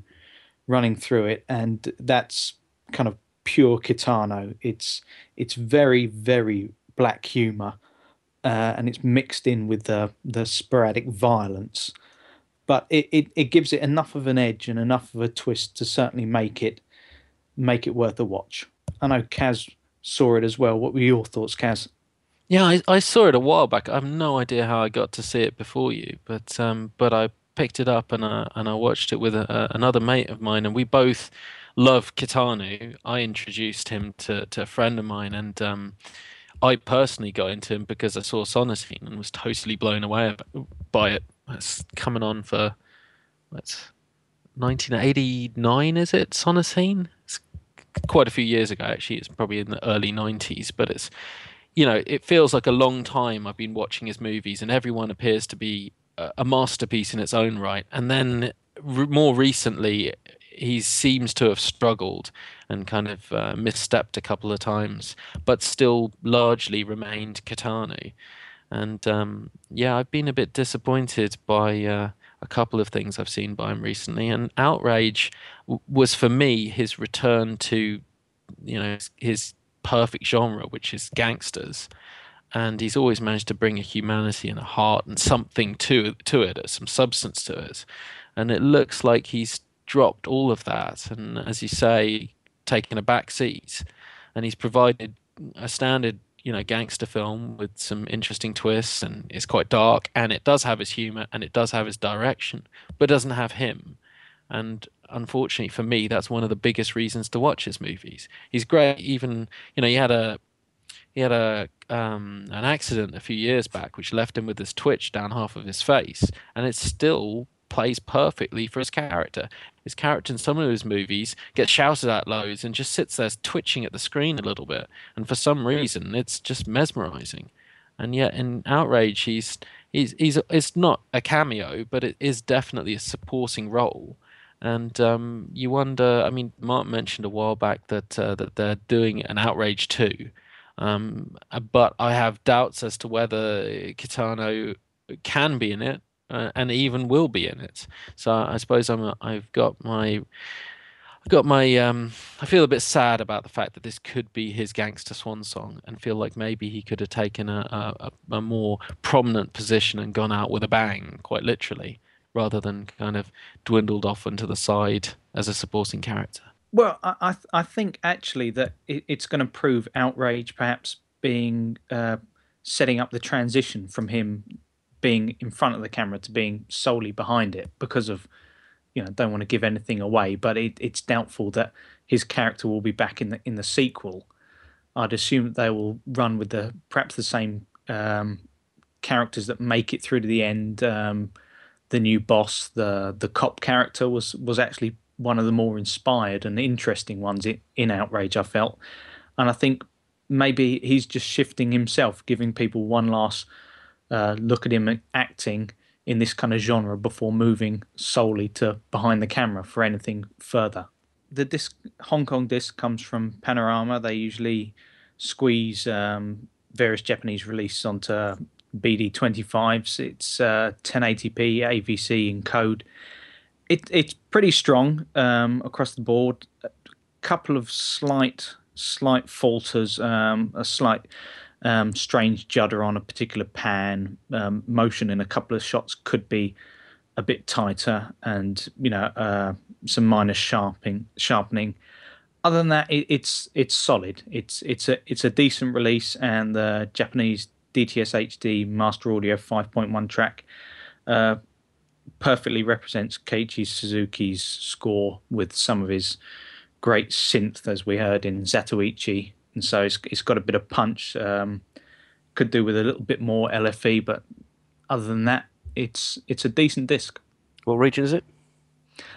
running through it and that's kind of pure kitano. It's it's very very black humor uh, and it's mixed in with the the sporadic violence. But it, it, it gives it enough of an edge and enough of a twist to certainly make it make it worth a watch. I know kaz saw it as well. What were your thoughts kaz yeah, I, I saw it a while back. I have no idea how I got to see it before you, but um, but I picked it up and I and I watched it with a, a, another mate of mine, and we both love Kitano. I introduced him to, to a friend of mine, and um, I personally got into him because I saw Sonatine and was totally blown away by it. It's coming on for what's 1989, is it? Sonatine? It's quite a few years ago, actually. It's probably in the early 90s, but it's you know, it feels like a long time I've been watching his movies, and everyone appears to be a masterpiece in its own right. And then more recently, he seems to have struggled and kind of uh, misstepped a couple of times, but still largely remained Kitano. And um, yeah, I've been a bit disappointed by uh, a couple of things I've seen by him recently. And Outrage w- was for me his return to, you know, his perfect genre, which is gangsters. And he's always managed to bring a humanity and a heart and something to to it, uh, some substance to it. And it looks like he's dropped all of that, and as you say, taken a back seat. And he's provided a standard, you know, gangster film with some interesting twists, and it's quite dark, and it does have his humor, and it does have his direction, but doesn't have him. And unfortunately for me, that's one of the biggest reasons to watch his movies. He's great. Even you know, he had a he had a um, an accident a few years back, which left him with this twitch down half of his face, and it still plays perfectly for his character. His character in some of his movies gets shouted at loads and just sits there twitching at the screen a little bit, and for some reason, it's just mesmerizing. and yet in Outrage he's he's he's it's not a cameo, but it is definitely a supporting role. And um, you wonder. I mean, Mark mentioned a while back that uh, that they're doing an Outrage two, um, but I have doubts as to whether Kitano can be in it uh, and even will be in it. So I suppose I'm I've got my I've got my um, I feel a bit sad about the fact that this could be his gangster swan song, and feel like maybe he could have taken a, a, a more prominent position and gone out with a bang, quite literally, rather than kind of dwindled off into the side as a supporting character. Well, I I, I think actually that it, it's going to prove outrage, perhaps being uh, setting up the transition from him being in front of the camera to being solely behind it because of you know don't want to give anything away but it, it's doubtful that his character will be back in the in the sequel i'd assume that they will run with the perhaps the same um, characters that make it through to the end um, the new boss the the cop character was was actually one of the more inspired and interesting ones in, in outrage i felt and i think maybe he's just shifting himself giving people one last uh, look at him acting in this kind of genre before moving solely to behind the camera for anything further. The disc, Hong Kong disc comes from Panorama. They usually squeeze um, various Japanese releases onto BD25s. It's uh, 1080p AVC in code. It, it's pretty strong um, across the board. A couple of slight slight falters, um, a slight um, strange judder on a particular pan, um, motion in a couple of shots could be a bit tighter, and you know uh, some minor sharpening. Sharpening. Other than that, it, it's it's solid. It's it's a it's a decent release, and the Japanese DTS HD Master Audio 5.1 track uh, perfectly represents Keiichi Suzuki's score with some of his great synth, as we heard in Zatoichi and so it's, it's got a bit of punch. Um, could do with a little bit more LFE, but other than that, it's it's a decent disc. What region is it?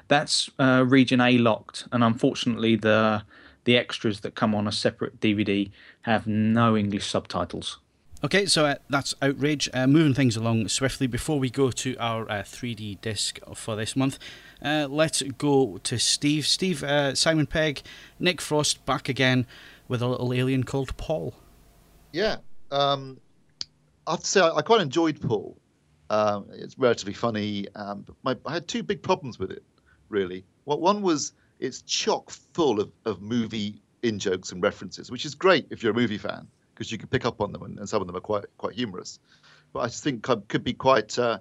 That's uh, region A locked, and unfortunately the the extras that come on a separate DVD have no English subtitles. Okay, so uh, that's Outrage. Uh, moving things along swiftly, before we go to our uh, 3D disc for this month, uh, let's go to Steve. Steve, uh, Simon Pegg, Nick Frost back again with a little alien called Paul. Yeah, um, I have to say I, I quite enjoyed Paul. Um, it's relatively funny. Um, my, I had two big problems with it, really. Well, one was it's chock full of, of movie in jokes and references, which is great if you're a movie fan because you can pick up on them and, and, some of them are quite quite humorous. But I just think could be quite uh,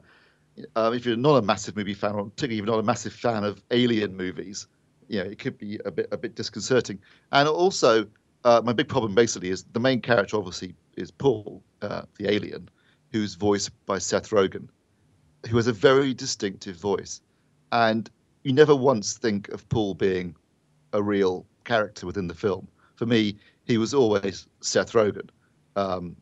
uh, if you're not a massive movie fan, or particularly if you're not a massive fan of alien movies, you know, it could be a bit a bit disconcerting. And also, uh, my big problem basically is the main character obviously is Paul, uh, the alien, who's voiced by Seth Rogen, who has a very distinctive voice, and you never once think of Paul being a real character within the film. For me, he was always Seth Rogen, um,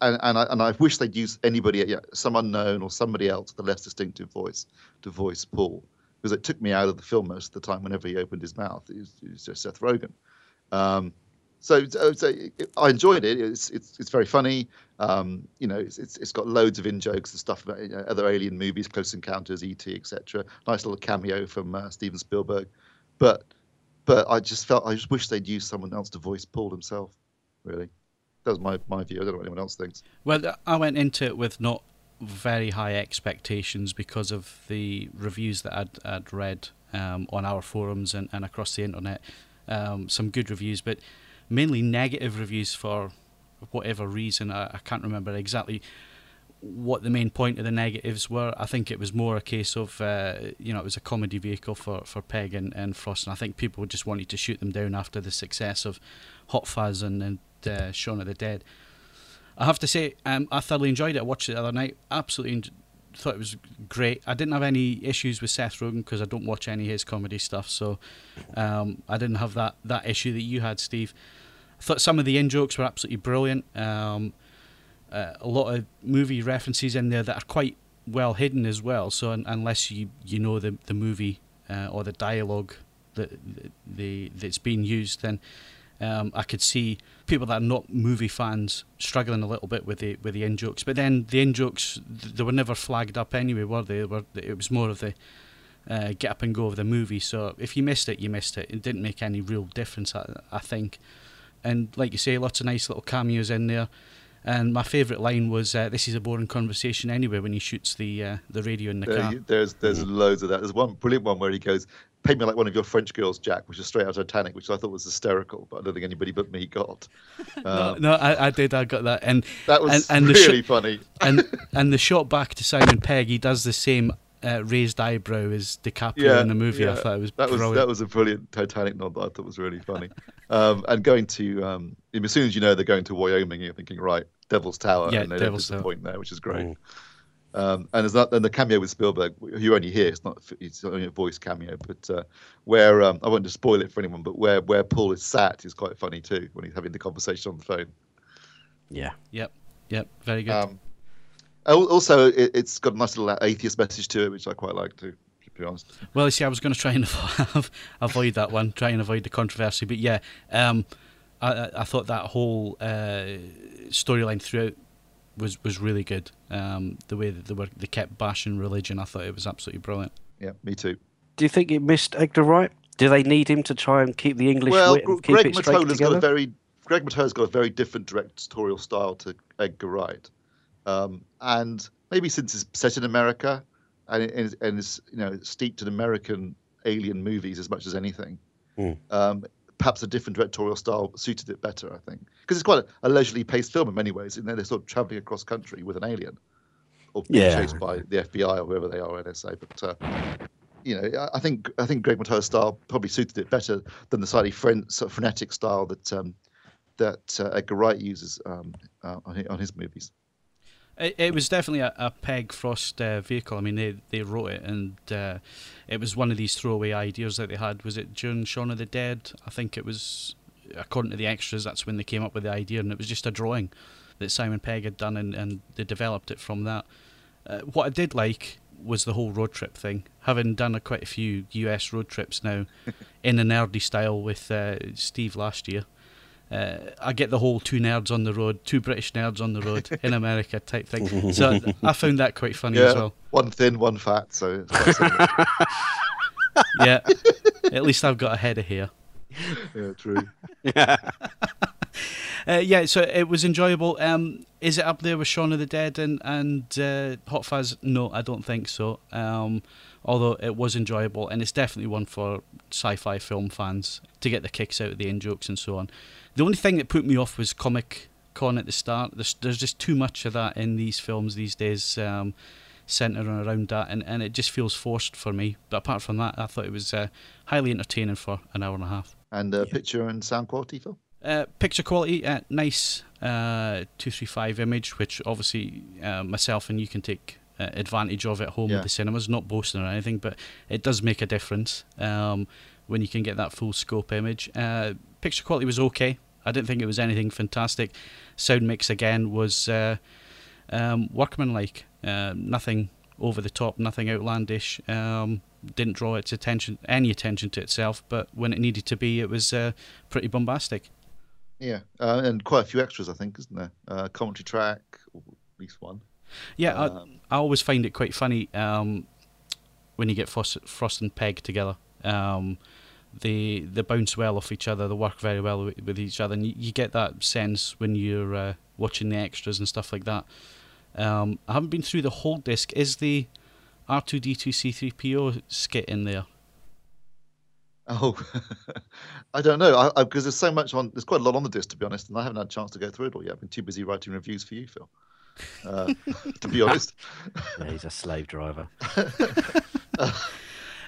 and and I, and I wish they'd use anybody, you know, some unknown or somebody else with a less distinctive voice to voice Paul, because it took me out of the film most of the time. Whenever he opened his mouth, it was, it was just Seth Rogen. Um, so, so, I enjoyed it. It's it's it's very funny. Um, you know, it's, it's it's got loads of in jokes and stuff about you know, other alien movies, Close Encounters, ET, etc. Nice little cameo from uh, Steven Spielberg, but but I just felt I just wish they'd use someone else to voice Paul himself. Really, that was my my view. I don't know what anyone else thinks. Well, I went into it with not very high expectations because of the reviews that I'd, I'd read um, on our forums and, and across the internet. Um, some good reviews, but mainly negative reviews for whatever reason. I, I can't remember exactly what the main point of the negatives were. I think it was more a case of, uh, you know, it was a comedy vehicle for, for Pegg and, and Frost, and I think people just wanted to shoot them down after the success of Hot Fuzz and, and uh, Shaun of the Dead. I have to say, um, I thoroughly enjoyed it. I watched it the other night. Absolutely thought it was great. I didn't have any issues with Seth Rogen because I don't watch any of his comedy stuff, so um, I didn't have that, that issue that you had, Steve. I thought some of the in jokes were absolutely brilliant. Um, uh, a lot of movie references in there that are quite well hidden as well. So un- unless you you know the the movie uh, or the dialogue that the that's being used, then Um, I could see people that are not movie fans struggling a little bit with the with the in jokes, but then the in jokes they were never flagged up anyway, were they? were it was more of the uh, get up and go of the movie. So if you missed it, you missed it. It didn't make any real difference, I, I think. And like you say, lots of nice little cameos in there. And my favourite line was, uh, "This is a boring conversation anyway." When he shoots the uh, the radio in the There car. you- there's there's loads of that. There's one brilliant one where he goes, "Pay me like one of your French girls, Jack," which is straight out of Titanic, which I thought was hysterical, but I don't think anybody but me got. (laughs) no, Um, no, I, I did. I got that. And that was and, and the really sh- funny. and (laughs) and the shot back to Simon Pegg, he does the same uh, raised eyebrow as DiCaprio Yeah, in the movie. I thought it was That was brilliant. that was a brilliant Titanic nod that I thought was really funny. um, and going to um, as soon as you know they're going to Wyoming, you're thinking, right, Devil's Tower, Yeah, and they Devil's don't Tower. there, which is great. Mm. Um, and there's that, and the cameo with Spielberg, you only hear it's not it's only a voice cameo, but uh, where um, I won't just spoil it for anyone, but where where Paul is sat is quite funny too when he's having the conversation on the phone. Yeah. Yep, yep, very good. Um, also, it, it's got a nice little atheist message to it, which I quite like too. To be honest, Well, you see, I was going to try and (laughs) avo- avoid that one, try and avoid the controversy. But yeah, um, I, I- I thought that whole uh, storyline throughout was was really good. Um, the way that they were they kept bashing religion, I thought it was absolutely brilliant. yeah, me too. Do you think it missed Edgar Wright? Do they need him to try and keep the English well, wit and Greg it Mottola's got a very Greg Mottola's got a very different directorial style to Edgar Wright, um, and maybe since it's set in America and it, and, it's- and it's you know steeped in American alien movies as much as anything, Hmm. um, perhaps a different directorial style suited it better. I think because it's quite a, a leisurely paced film in many ways. And they're sort of traveling across country with an alien, or being Yeah. chased by the FBI or whoever they are, NSA. But uh, you know, I- think I think Greg Mottola's style probably suited it better than the slightly fren- sort of frenetic style that um, that uh, Edgar Wright uses um, uh, on, his, on his movies. It, it was definitely a, a Pegg Frost uh, vehicle. I mean, they they wrote it, and uh, it was one of these throwaway ideas that they had. Was it during Shaun of the Dead? I think it was. According to the extras, that's when they came up with the idea, and it was just a drawing that Simon Pegg had done, and, and they developed it from that. Uh, what I did like was the whole road trip thing. Having done a, quite a few US road trips now, (laughs) in a nerdy style with uh, Steve last year, uh, I get the whole two nerds on the road, two British nerds on the road (laughs) in America type thing. (laughs) So I found that quite funny yeah, as well. one thin, one fat. So it's quite similar. (laughs) Yeah, at least I've got a head of hair. yeah, true. Uh, yeah, so it was enjoyable. Um, is it up there with Shaun of the Dead and and uh, Hot Fuzz? No, I don't think so. Um, although it was enjoyable, and it's definitely one for sci-fi film fans to get the kicks out of the in jokes and so on. The only thing that put me off was Comic Con at the start. There's there's just too much of that in these films these days. Um, centering around that and, and it just feels forced for me but apart from that I thought it was uh, highly entertaining for an hour and a half And uh, picture and sound quality, Phil. uh, picture quality, uh, nice uh, 235 image, which obviously uh, myself and you can take uh, advantage of at home Yeah. with the cinemas. Not boasting or anything, but it does make a difference um, when you can get that full scope image. Uh, picture quality was okay. I didn't think it was anything fantastic. Sound mix again was uh, um, workmanlike. Uh, nothing over the top, nothing outlandish. Um, didn't draw its attention, any attention to itself, but when it needed to be, it was uh, pretty bombastic. Yeah, uh, and quite a few extras, I think, isn't there? Uh, commentary track, or at least one. Yeah, Um, I, I always find it quite funny um, when you get Frost, Frost and Pegg together. Um, they they bounce well off each other. They work very well with, with each other, and you, you get that sense when you're uh, watching the extras and stuff like that. Um, I haven't been through the whole disc. Is the R two D two C three PO skit in there? Oh, (laughs) I don't know, because there's so much on. There's quite a lot on the disc, to be honest, and I haven't had a chance to go through it all yet. I've been too busy writing reviews for you, Phil. Uh, (laughs) to be honest. (laughs) Yeah, he's a slave driver. (laughs)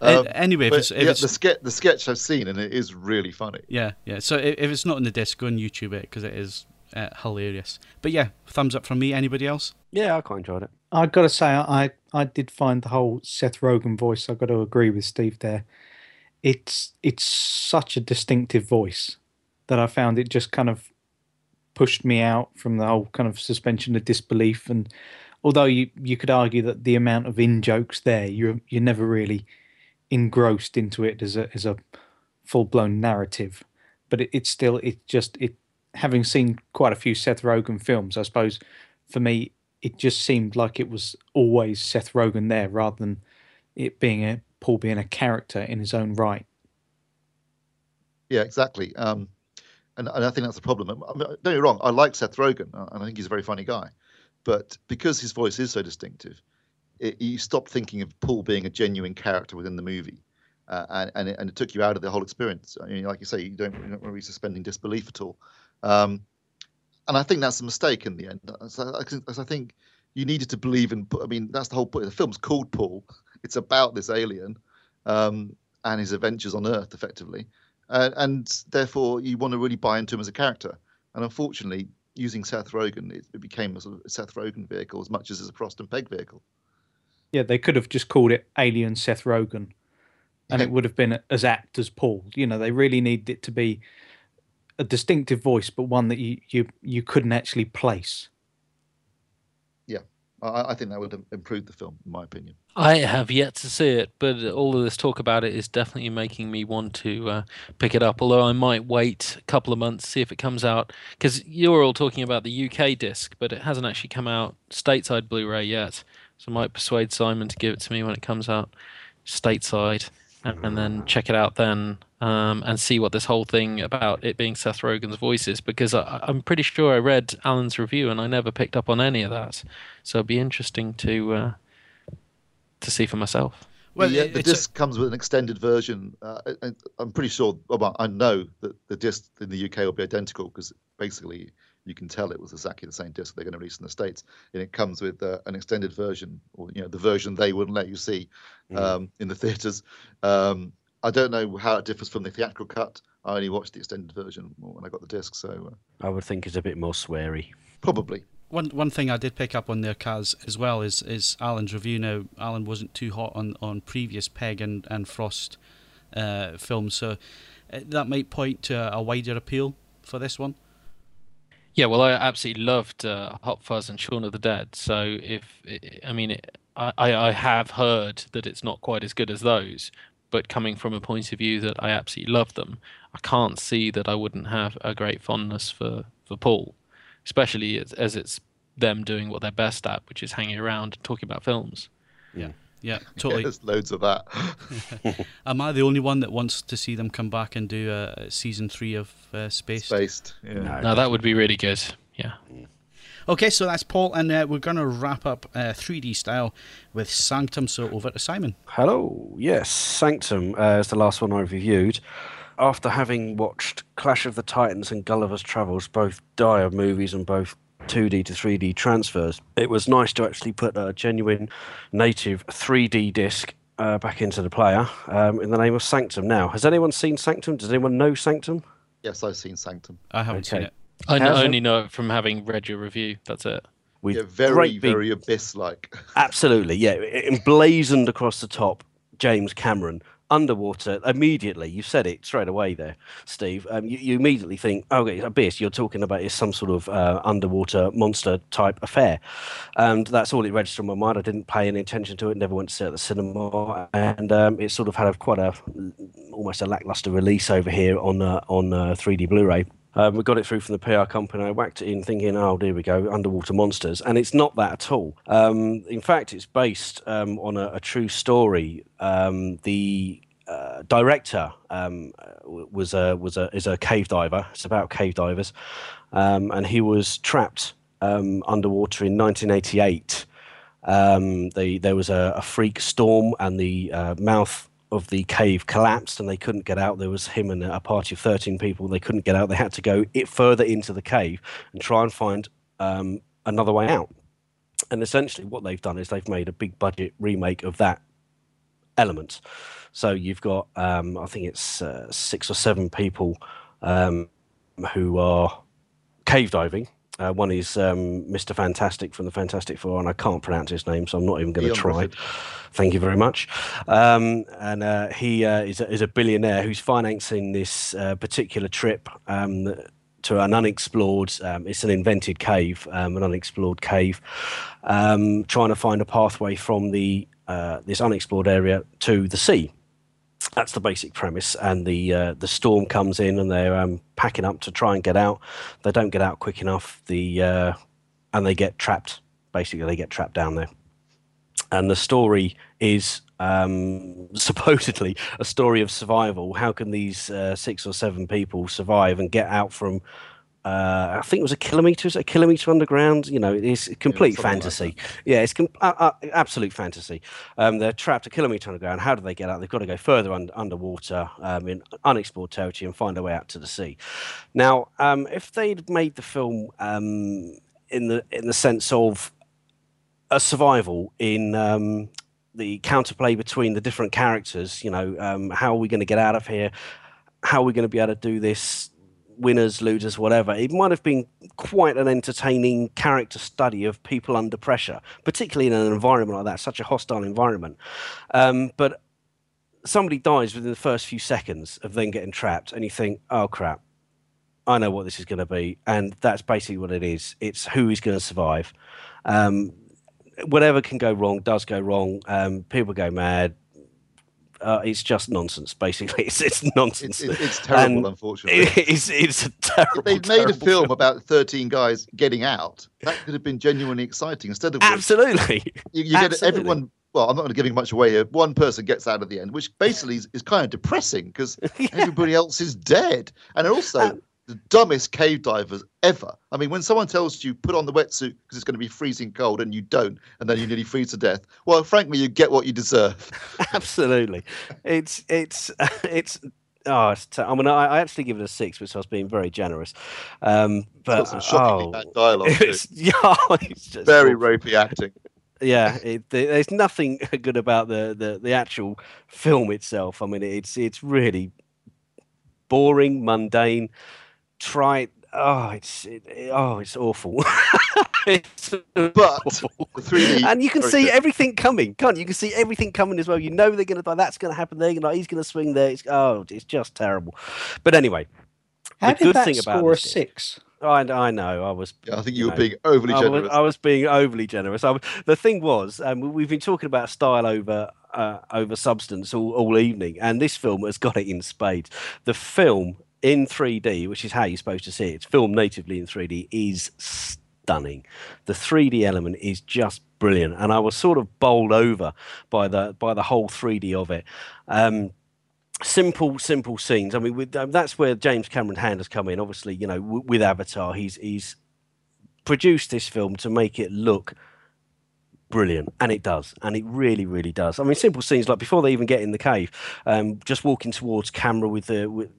Um, anyway, if it's, if yeah, it's the sketch, the sketch I've seen, and it is really funny. Yeah, yeah. So if, if it's not in the disc, go on YouTube it because it is uh, hilarious. But yeah, thumbs up from me. Anybody else? Yeah, I quite enjoyed it. I've got to say, I I did find the whole Seth Rogen voice. I've got to agree with Steve there. It's it's such a distinctive voice that I found it just kind of pushed me out from the whole kind of suspension of disbelief. And although you you could argue that the amount of in jokes there, you're you're never really engrossed into it as a as a full blown narrative. but it, it's still it just it having seen quite a few Seth Rogen films, I suppose for me it just seemed like it was always Seth Rogen there rather than it being a Paul being a character in his own right. Yeah, exactly. Um, and, and I think that's the problem. I mean, don't get me wrong, I like Seth Rogen, uh, and I think he's a very funny guy. But because his voice is so distinctive, it, you stop thinking of Paul being a genuine character within the movie. Uh, and and it, and it, took you out of the whole experience. I mean, like you say, you don't, you don't really suspending disbelief at all. Um, and I think that's a mistake in the end. So I, I think you needed to believe in. I mean, that's the whole point. The film's called Paul. It's about this alien um, and his adventures on Earth, effectively uh, and therefore you want to really buy into him as a character. And unfortunately, using Seth Rogen, it, it became a sort of Seth Rogen vehicle as much as a Frost and Pegg vehicle. Yeah, they could have just called it Alien Seth Rogen, and it would have been as apt as Paul. You know, they really needed it to be a distinctive voice, but one that you you you couldn't actually place. I, I think that would improve the film, in my opinion. I have yet to see it, but all of this talk about it is definitely making me want to uh, pick it up. Although I might wait a couple of months see if it comes out because you're all talking about the UK disc, but it hasn't actually come out stateside Blu-ray yet. So I might persuade Simon to give it to me when it comes out stateside and then check it out then um, and see what this whole thing about it being Seth Rogen's voice is because I, am pretty sure I read Alan's review and I never picked up on any of that. So it'd be interesting to uh, to see for myself. Well, the, the disc a... comes with an extended version. Uh, I'm pretty sure. Well, I know that the disc in the UK will be identical because basically you can tell it was exactly the same disc they're going to release in the states, and it comes with uh, an extended version, or you know, the version they wouldn't let you see mm. um, in the theaters. Um, I don't know how it differs from the theatrical cut. I only watched the extended version when I got the disc, so uh, I would think it's a bit more sweary. Probably. One one thing I did pick up on there, Kaz, as well is is Alan's review. Now, Alan wasn't too hot on, on previous Pegg and and Frost uh, films, so uh, that might point to a wider appeal for this one. Yeah, well, I absolutely loved uh, Hot Fuzz and Shaun of the Dead. So if I mean, it, I I have heard that it's not quite as good as those, but coming from a point of view that I absolutely love them, I can't see that I wouldn't have a great fondness for for Paul, especially as, as it's them doing what they're best at, which is hanging around and talking about films. Yeah. Yeah, (laughs) totally. Yeah, there's loads of that. (laughs) Am I the only one that wants to see them come back and do a season three of uh, Spaced? Spaced, yeah. No, no that would be really good. Yeah. Okay, so that's Paul, and uh, we're going to wrap up uh, 3D style with Sanctum. So over to Simon. Hello. Yes, Sanctum uh, is the last one I reviewed. After having watched Clash of the Titans and Gulliver's Travels, both dire movies and both 2D to 3D transfers, it was nice to actually put a genuine native 3D disc uh, back into the player um, in the name of Sanctum. Now, has anyone seen Sanctum? Does anyone know Sanctum? Yes, I've seen Sanctum. I haven't okay. seen it. I know, only know it from having read your review. That's it. With yeah, very, very abyss-like. (laughs) Absolutely, yeah. Emblazoned across the top, James Cameron underwater immediately. You said it straight away there, Steve. Um, you, you, immediately think, okay, abyss. You're talking about is some sort of uh, underwater monster type affair, and that's all it registered in my mind. I didn't pay any attention to it. Never went to see it at the cinema, and um, it sort of had a, quite a almost a lackluster release over here on uh, on uh, 3D Blu-ray. Um, we got it through from the PR company. I whacked it in thinking, oh, there we go, underwater monsters. And it's not that at all. Um, in fact, it's based um, on a, a, true story. Um, the uh, director um, was a was a is a cave diver. It's about cave divers, um, and he was trapped underwater in 1988. The, there was a, a, freak storm, and the uh, mouth of the cave collapsed and they couldn't get out. There was him and a party of 13 people. They couldn't get out. They had to go it further into the cave and try and find um, another way out. And essentially, what they've done is they've made a big budget remake of that element. So you've got, um, I think it's uh, six or seven people um, who are cave diving uh, one is um, Mr. Fantastic from the Fantastic Four, and I can't pronounce his name, so I'm not even going to try. Thank you very much. Um, and uh, he uh, is, a, is, a, billionaire who's financing this uh, particular trip um, to an unexplored, um, it's an invented cave, um, an unexplored cave, um, trying to find a pathway from the uh, this unexplored area to the sea. That's the basic premise. And the uh, the storm comes in, and they're um, packing up to try and get out. They don't get out quick enough. The uh, and they get trapped. Basically, they get trapped down there. And the story is um, (laughs) supposedly a story of survival. How can these uh, six or seven people survive and get out from? Uh, I think it was a kilometer, a kilometer underground. You know, it's complete like fantasy. yeah, it's com- uh, uh, absolute fantasy. Um, they're trapped a kilometer underground. How do they get out? They've got to go further un- underwater um, in unexplored territory and find a way out to the sea. Now, um, if they'd made the film um, in the in the sense of a survival in um, the counterplay between the different characters. You know, um, how are we going to get out of here? How are we going to be able to do this? Winners, losers, whatever. It might have been quite an entertaining character study of people under pressure, particularly in an environment like that, such a hostile environment. Um, but somebody dies within the first few seconds of then getting trapped, and you think, oh crap, I know what this is going to be. And that's basically what it is it's who is going to survive. Um, whatever can go wrong does go wrong. Um, people go mad. Uh, it's just nonsense, basically. (laughs) It's it's nonsense. It's, it's, terrible, And unfortunately. It's it's a terrible. If they'd made a terrible film about 13 guys getting out, that could have been genuinely exciting. Instead of which, Absolutely. you, you get everyone. Well, I'm not going to give much away here. One person gets out at the end, which basically is, is kind of depressing because (laughs) everybody else is dead, and also Um, the dumbest cave divers ever. I mean, when someone tells you put on the wetsuit because it's going to be freezing cold and you don't, and then you nearly freeze to death, well, frankly, you get what you deserve. (laughs) Absolutely. It's it's (laughs) it's. Oh, it's t- I mean, I, I actually give it a six, which I was being very generous. Um, but Got some shockingly oh, dialogue. (laughs) it's, yeah, it's just Very ropey acting. yeah it, there's nothing good about the, the the actual film itself i mean it's it's really boring mundane trite oh it's it, it- oh it's awful (laughs) it's But awful. 3D and you can see good. everything coming can't you? you can see everything coming as well you know they're going to die that's going to happen they're gonna he's going to swing there it's oh it's just terrible but anyway How the did good that thing about score a this is- six? I, I know i was Yeah, I think you you were know, being overly I was, generous. I was being overly generous. I, was- the thing was, um, we- we've been talking about style over uh, over substance all, all evening, and this film has got it in spades. The film in 3D, which is how you're supposed to see it, it's filmed natively in 3D, is stunning. The 3D element is just brilliant, and I was sort of bowled over by the by the whole 3D of it. Um, simple simple scenes i mean with, um, that's where james cameron hand has come in obviously you know w- with avatar he's he's produced this film to make it look brilliant and it does and it really really does i mean simple scenes like before they even get in the cave um, just walking towards camera with the with,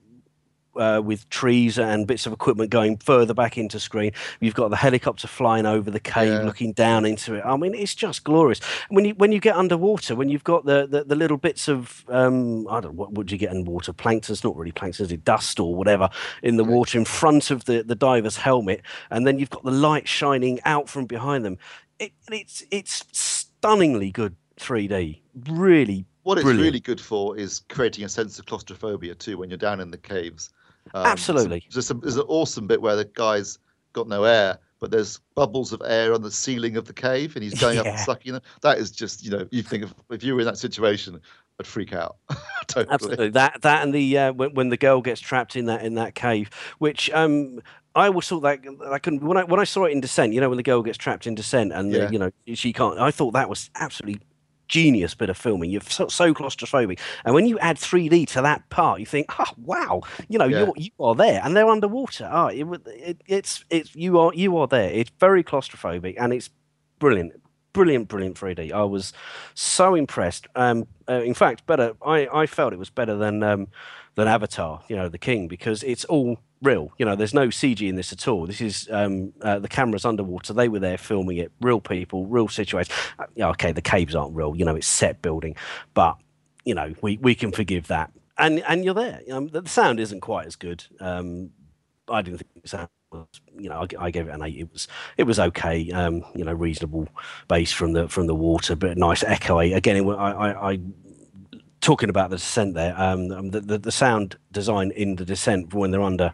uh, with trees and bits of equipment going further back into screen. You've got the helicopter flying over the cave, Yeah. looking down into it. I mean, it's just glorious. When you when you get underwater, when you've got the the, the little bits of um, I don't know what would you get in water? Plankton? It's not really plankton, is it? Dust or whatever in the water in front of the the diver's helmet, and then you've got the light shining out from behind them. It, it's it's stunningly good 3D. Really what it's brilliant. really good for is creating a sense of claustrophobia too when you're down in the caves. Um, Absolutely. There's, a, there's an awesome bit where the guy's got no air, but there's bubbles of air on the ceiling of the cave, and he's (laughs) going up and sucking them. That is just, you know, you think of if you were in that situation, I'd freak out. (laughs) totally. Absolutely, that that and the uh, when, when the girl gets trapped in that in that cave, which um I always thought that I can when I when I saw it in Descent, you know, when the girl gets trapped in Descent and Yeah. you know she can't. I thought that was absolutely genius bit of filming. You're so, so claustrophobic, and when you add 3D to that part, you think, oh wow, you know, Yeah. you're you are there, and they're underwater. Oh, it, it, it's it's you are you are there. It's very claustrophobic, and it's brilliant. Brilliant, brilliant 3D. I was so impressed. Um, uh, in fact, better. I, I felt it was better than um, than Avatar. You know, The King, because it's all real. You know, there's no CG in this at all. This is um, uh, the cameras underwater. They were there filming it. Real people, real situation. Uh, yeah, okay, the caves aren't real. You know, it's set building, but you know, we, we can forgive that. And and you're there. Um, the the sound isn't quite as good. Um, I didn't think the sound was. You know, I, gave it an eight. It was it was okay. Um, you know, reasonable bass from the from the water, but nice echo. Again, it, I, I, I talking about the descent there. Um, um, the, the the sound design in the descent when they're under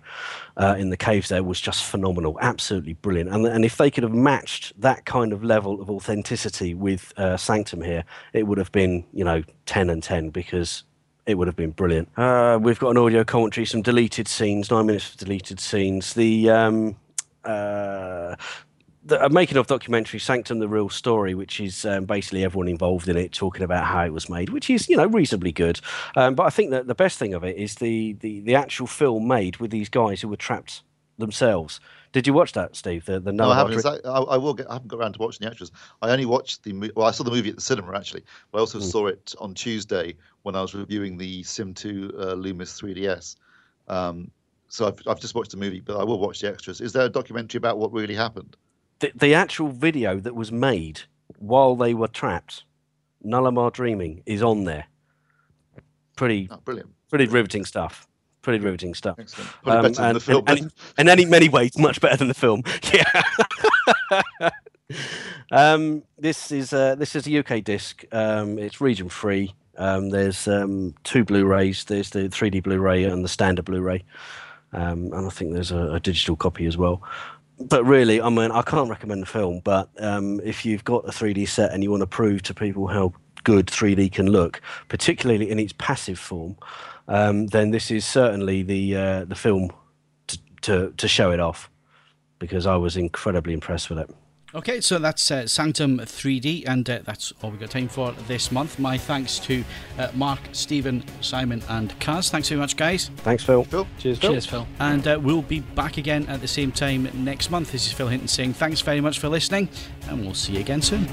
uh, in the caves there was just phenomenal, absolutely brilliant. And and if they could have matched that kind of level of authenticity with uh, Sanctum here, it would have been you know ten and ten because it would have been brilliant. Uh, we've got an audio commentary, some deleted scenes, nine minutes of deleted scenes. The um, uh, the, a making of documentary, Sanctum: The Real Story, which is um, basically everyone involved in it talking about how it was made, which is you know reasonably good. Um, but I think that the best thing of it is the, the the actual film made with these guys who were trapped themselves. Did you watch that, Steve? The the no, I haven't. Exactly, I, I, will get. I haven't got around to watching the extras. I only watched the. Well, I saw the movie at the cinema actually. But I also mm. saw it on Tuesday when I was reviewing the Sim 2 uh, Lumis 3DS. Um, so I've, I've just watched the movie, but I will watch the extras. Is there a documentary about what really happened? The, the actual video that was made while they were trapped, Nullarbor Dreaming, is on there. Pretty, oh, brilliant. Pretty riveting stuff. Pretty riveting stuff. Um, and, and, and, and, in many ways, much better than the film. (laughs) Yeah. (laughs) um, this is uh, this is a UK disc. Um, it's region free. Um, there's um, two Blu-rays. There's the 3D Blu-ray and the standard Blu-ray, um, and I think there's a, a, digital copy as well. But really, I mean, I can't recommend the film. But um, if you've got a 3D set and you want to prove to people how good 3D can look, particularly in its passive form, um, then this is certainly the uh, the film to, to to show it off because I was incredibly impressed with it. Okay, so that's uh, Sanctum 3D, and uh, that's all we've got time for this month. My thanks to uh, Mark, Stephen, Simon, and Kaz. Thanks very much, guys. Thanks, Phil. Phil. Cheers, Phil. Cheers, Phil. And uh, we'll be back again at the same time next month. This is Phil Hinton saying thanks very much for listening, and we'll see you again soon.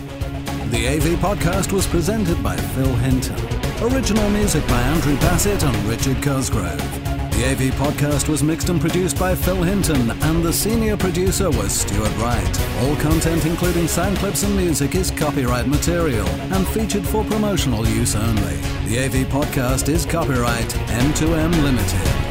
The AV podcast was presented by Phil Hinton. Original music by Andrew Bassett and Richard Cosgrove. The AV podcast was mixed and produced by Phil Hinton, and the senior producer was Stuart Wright. All content, including sound clips and music, is copyright material and featured for promotional use only. The AV podcast is copyright M2M Limited.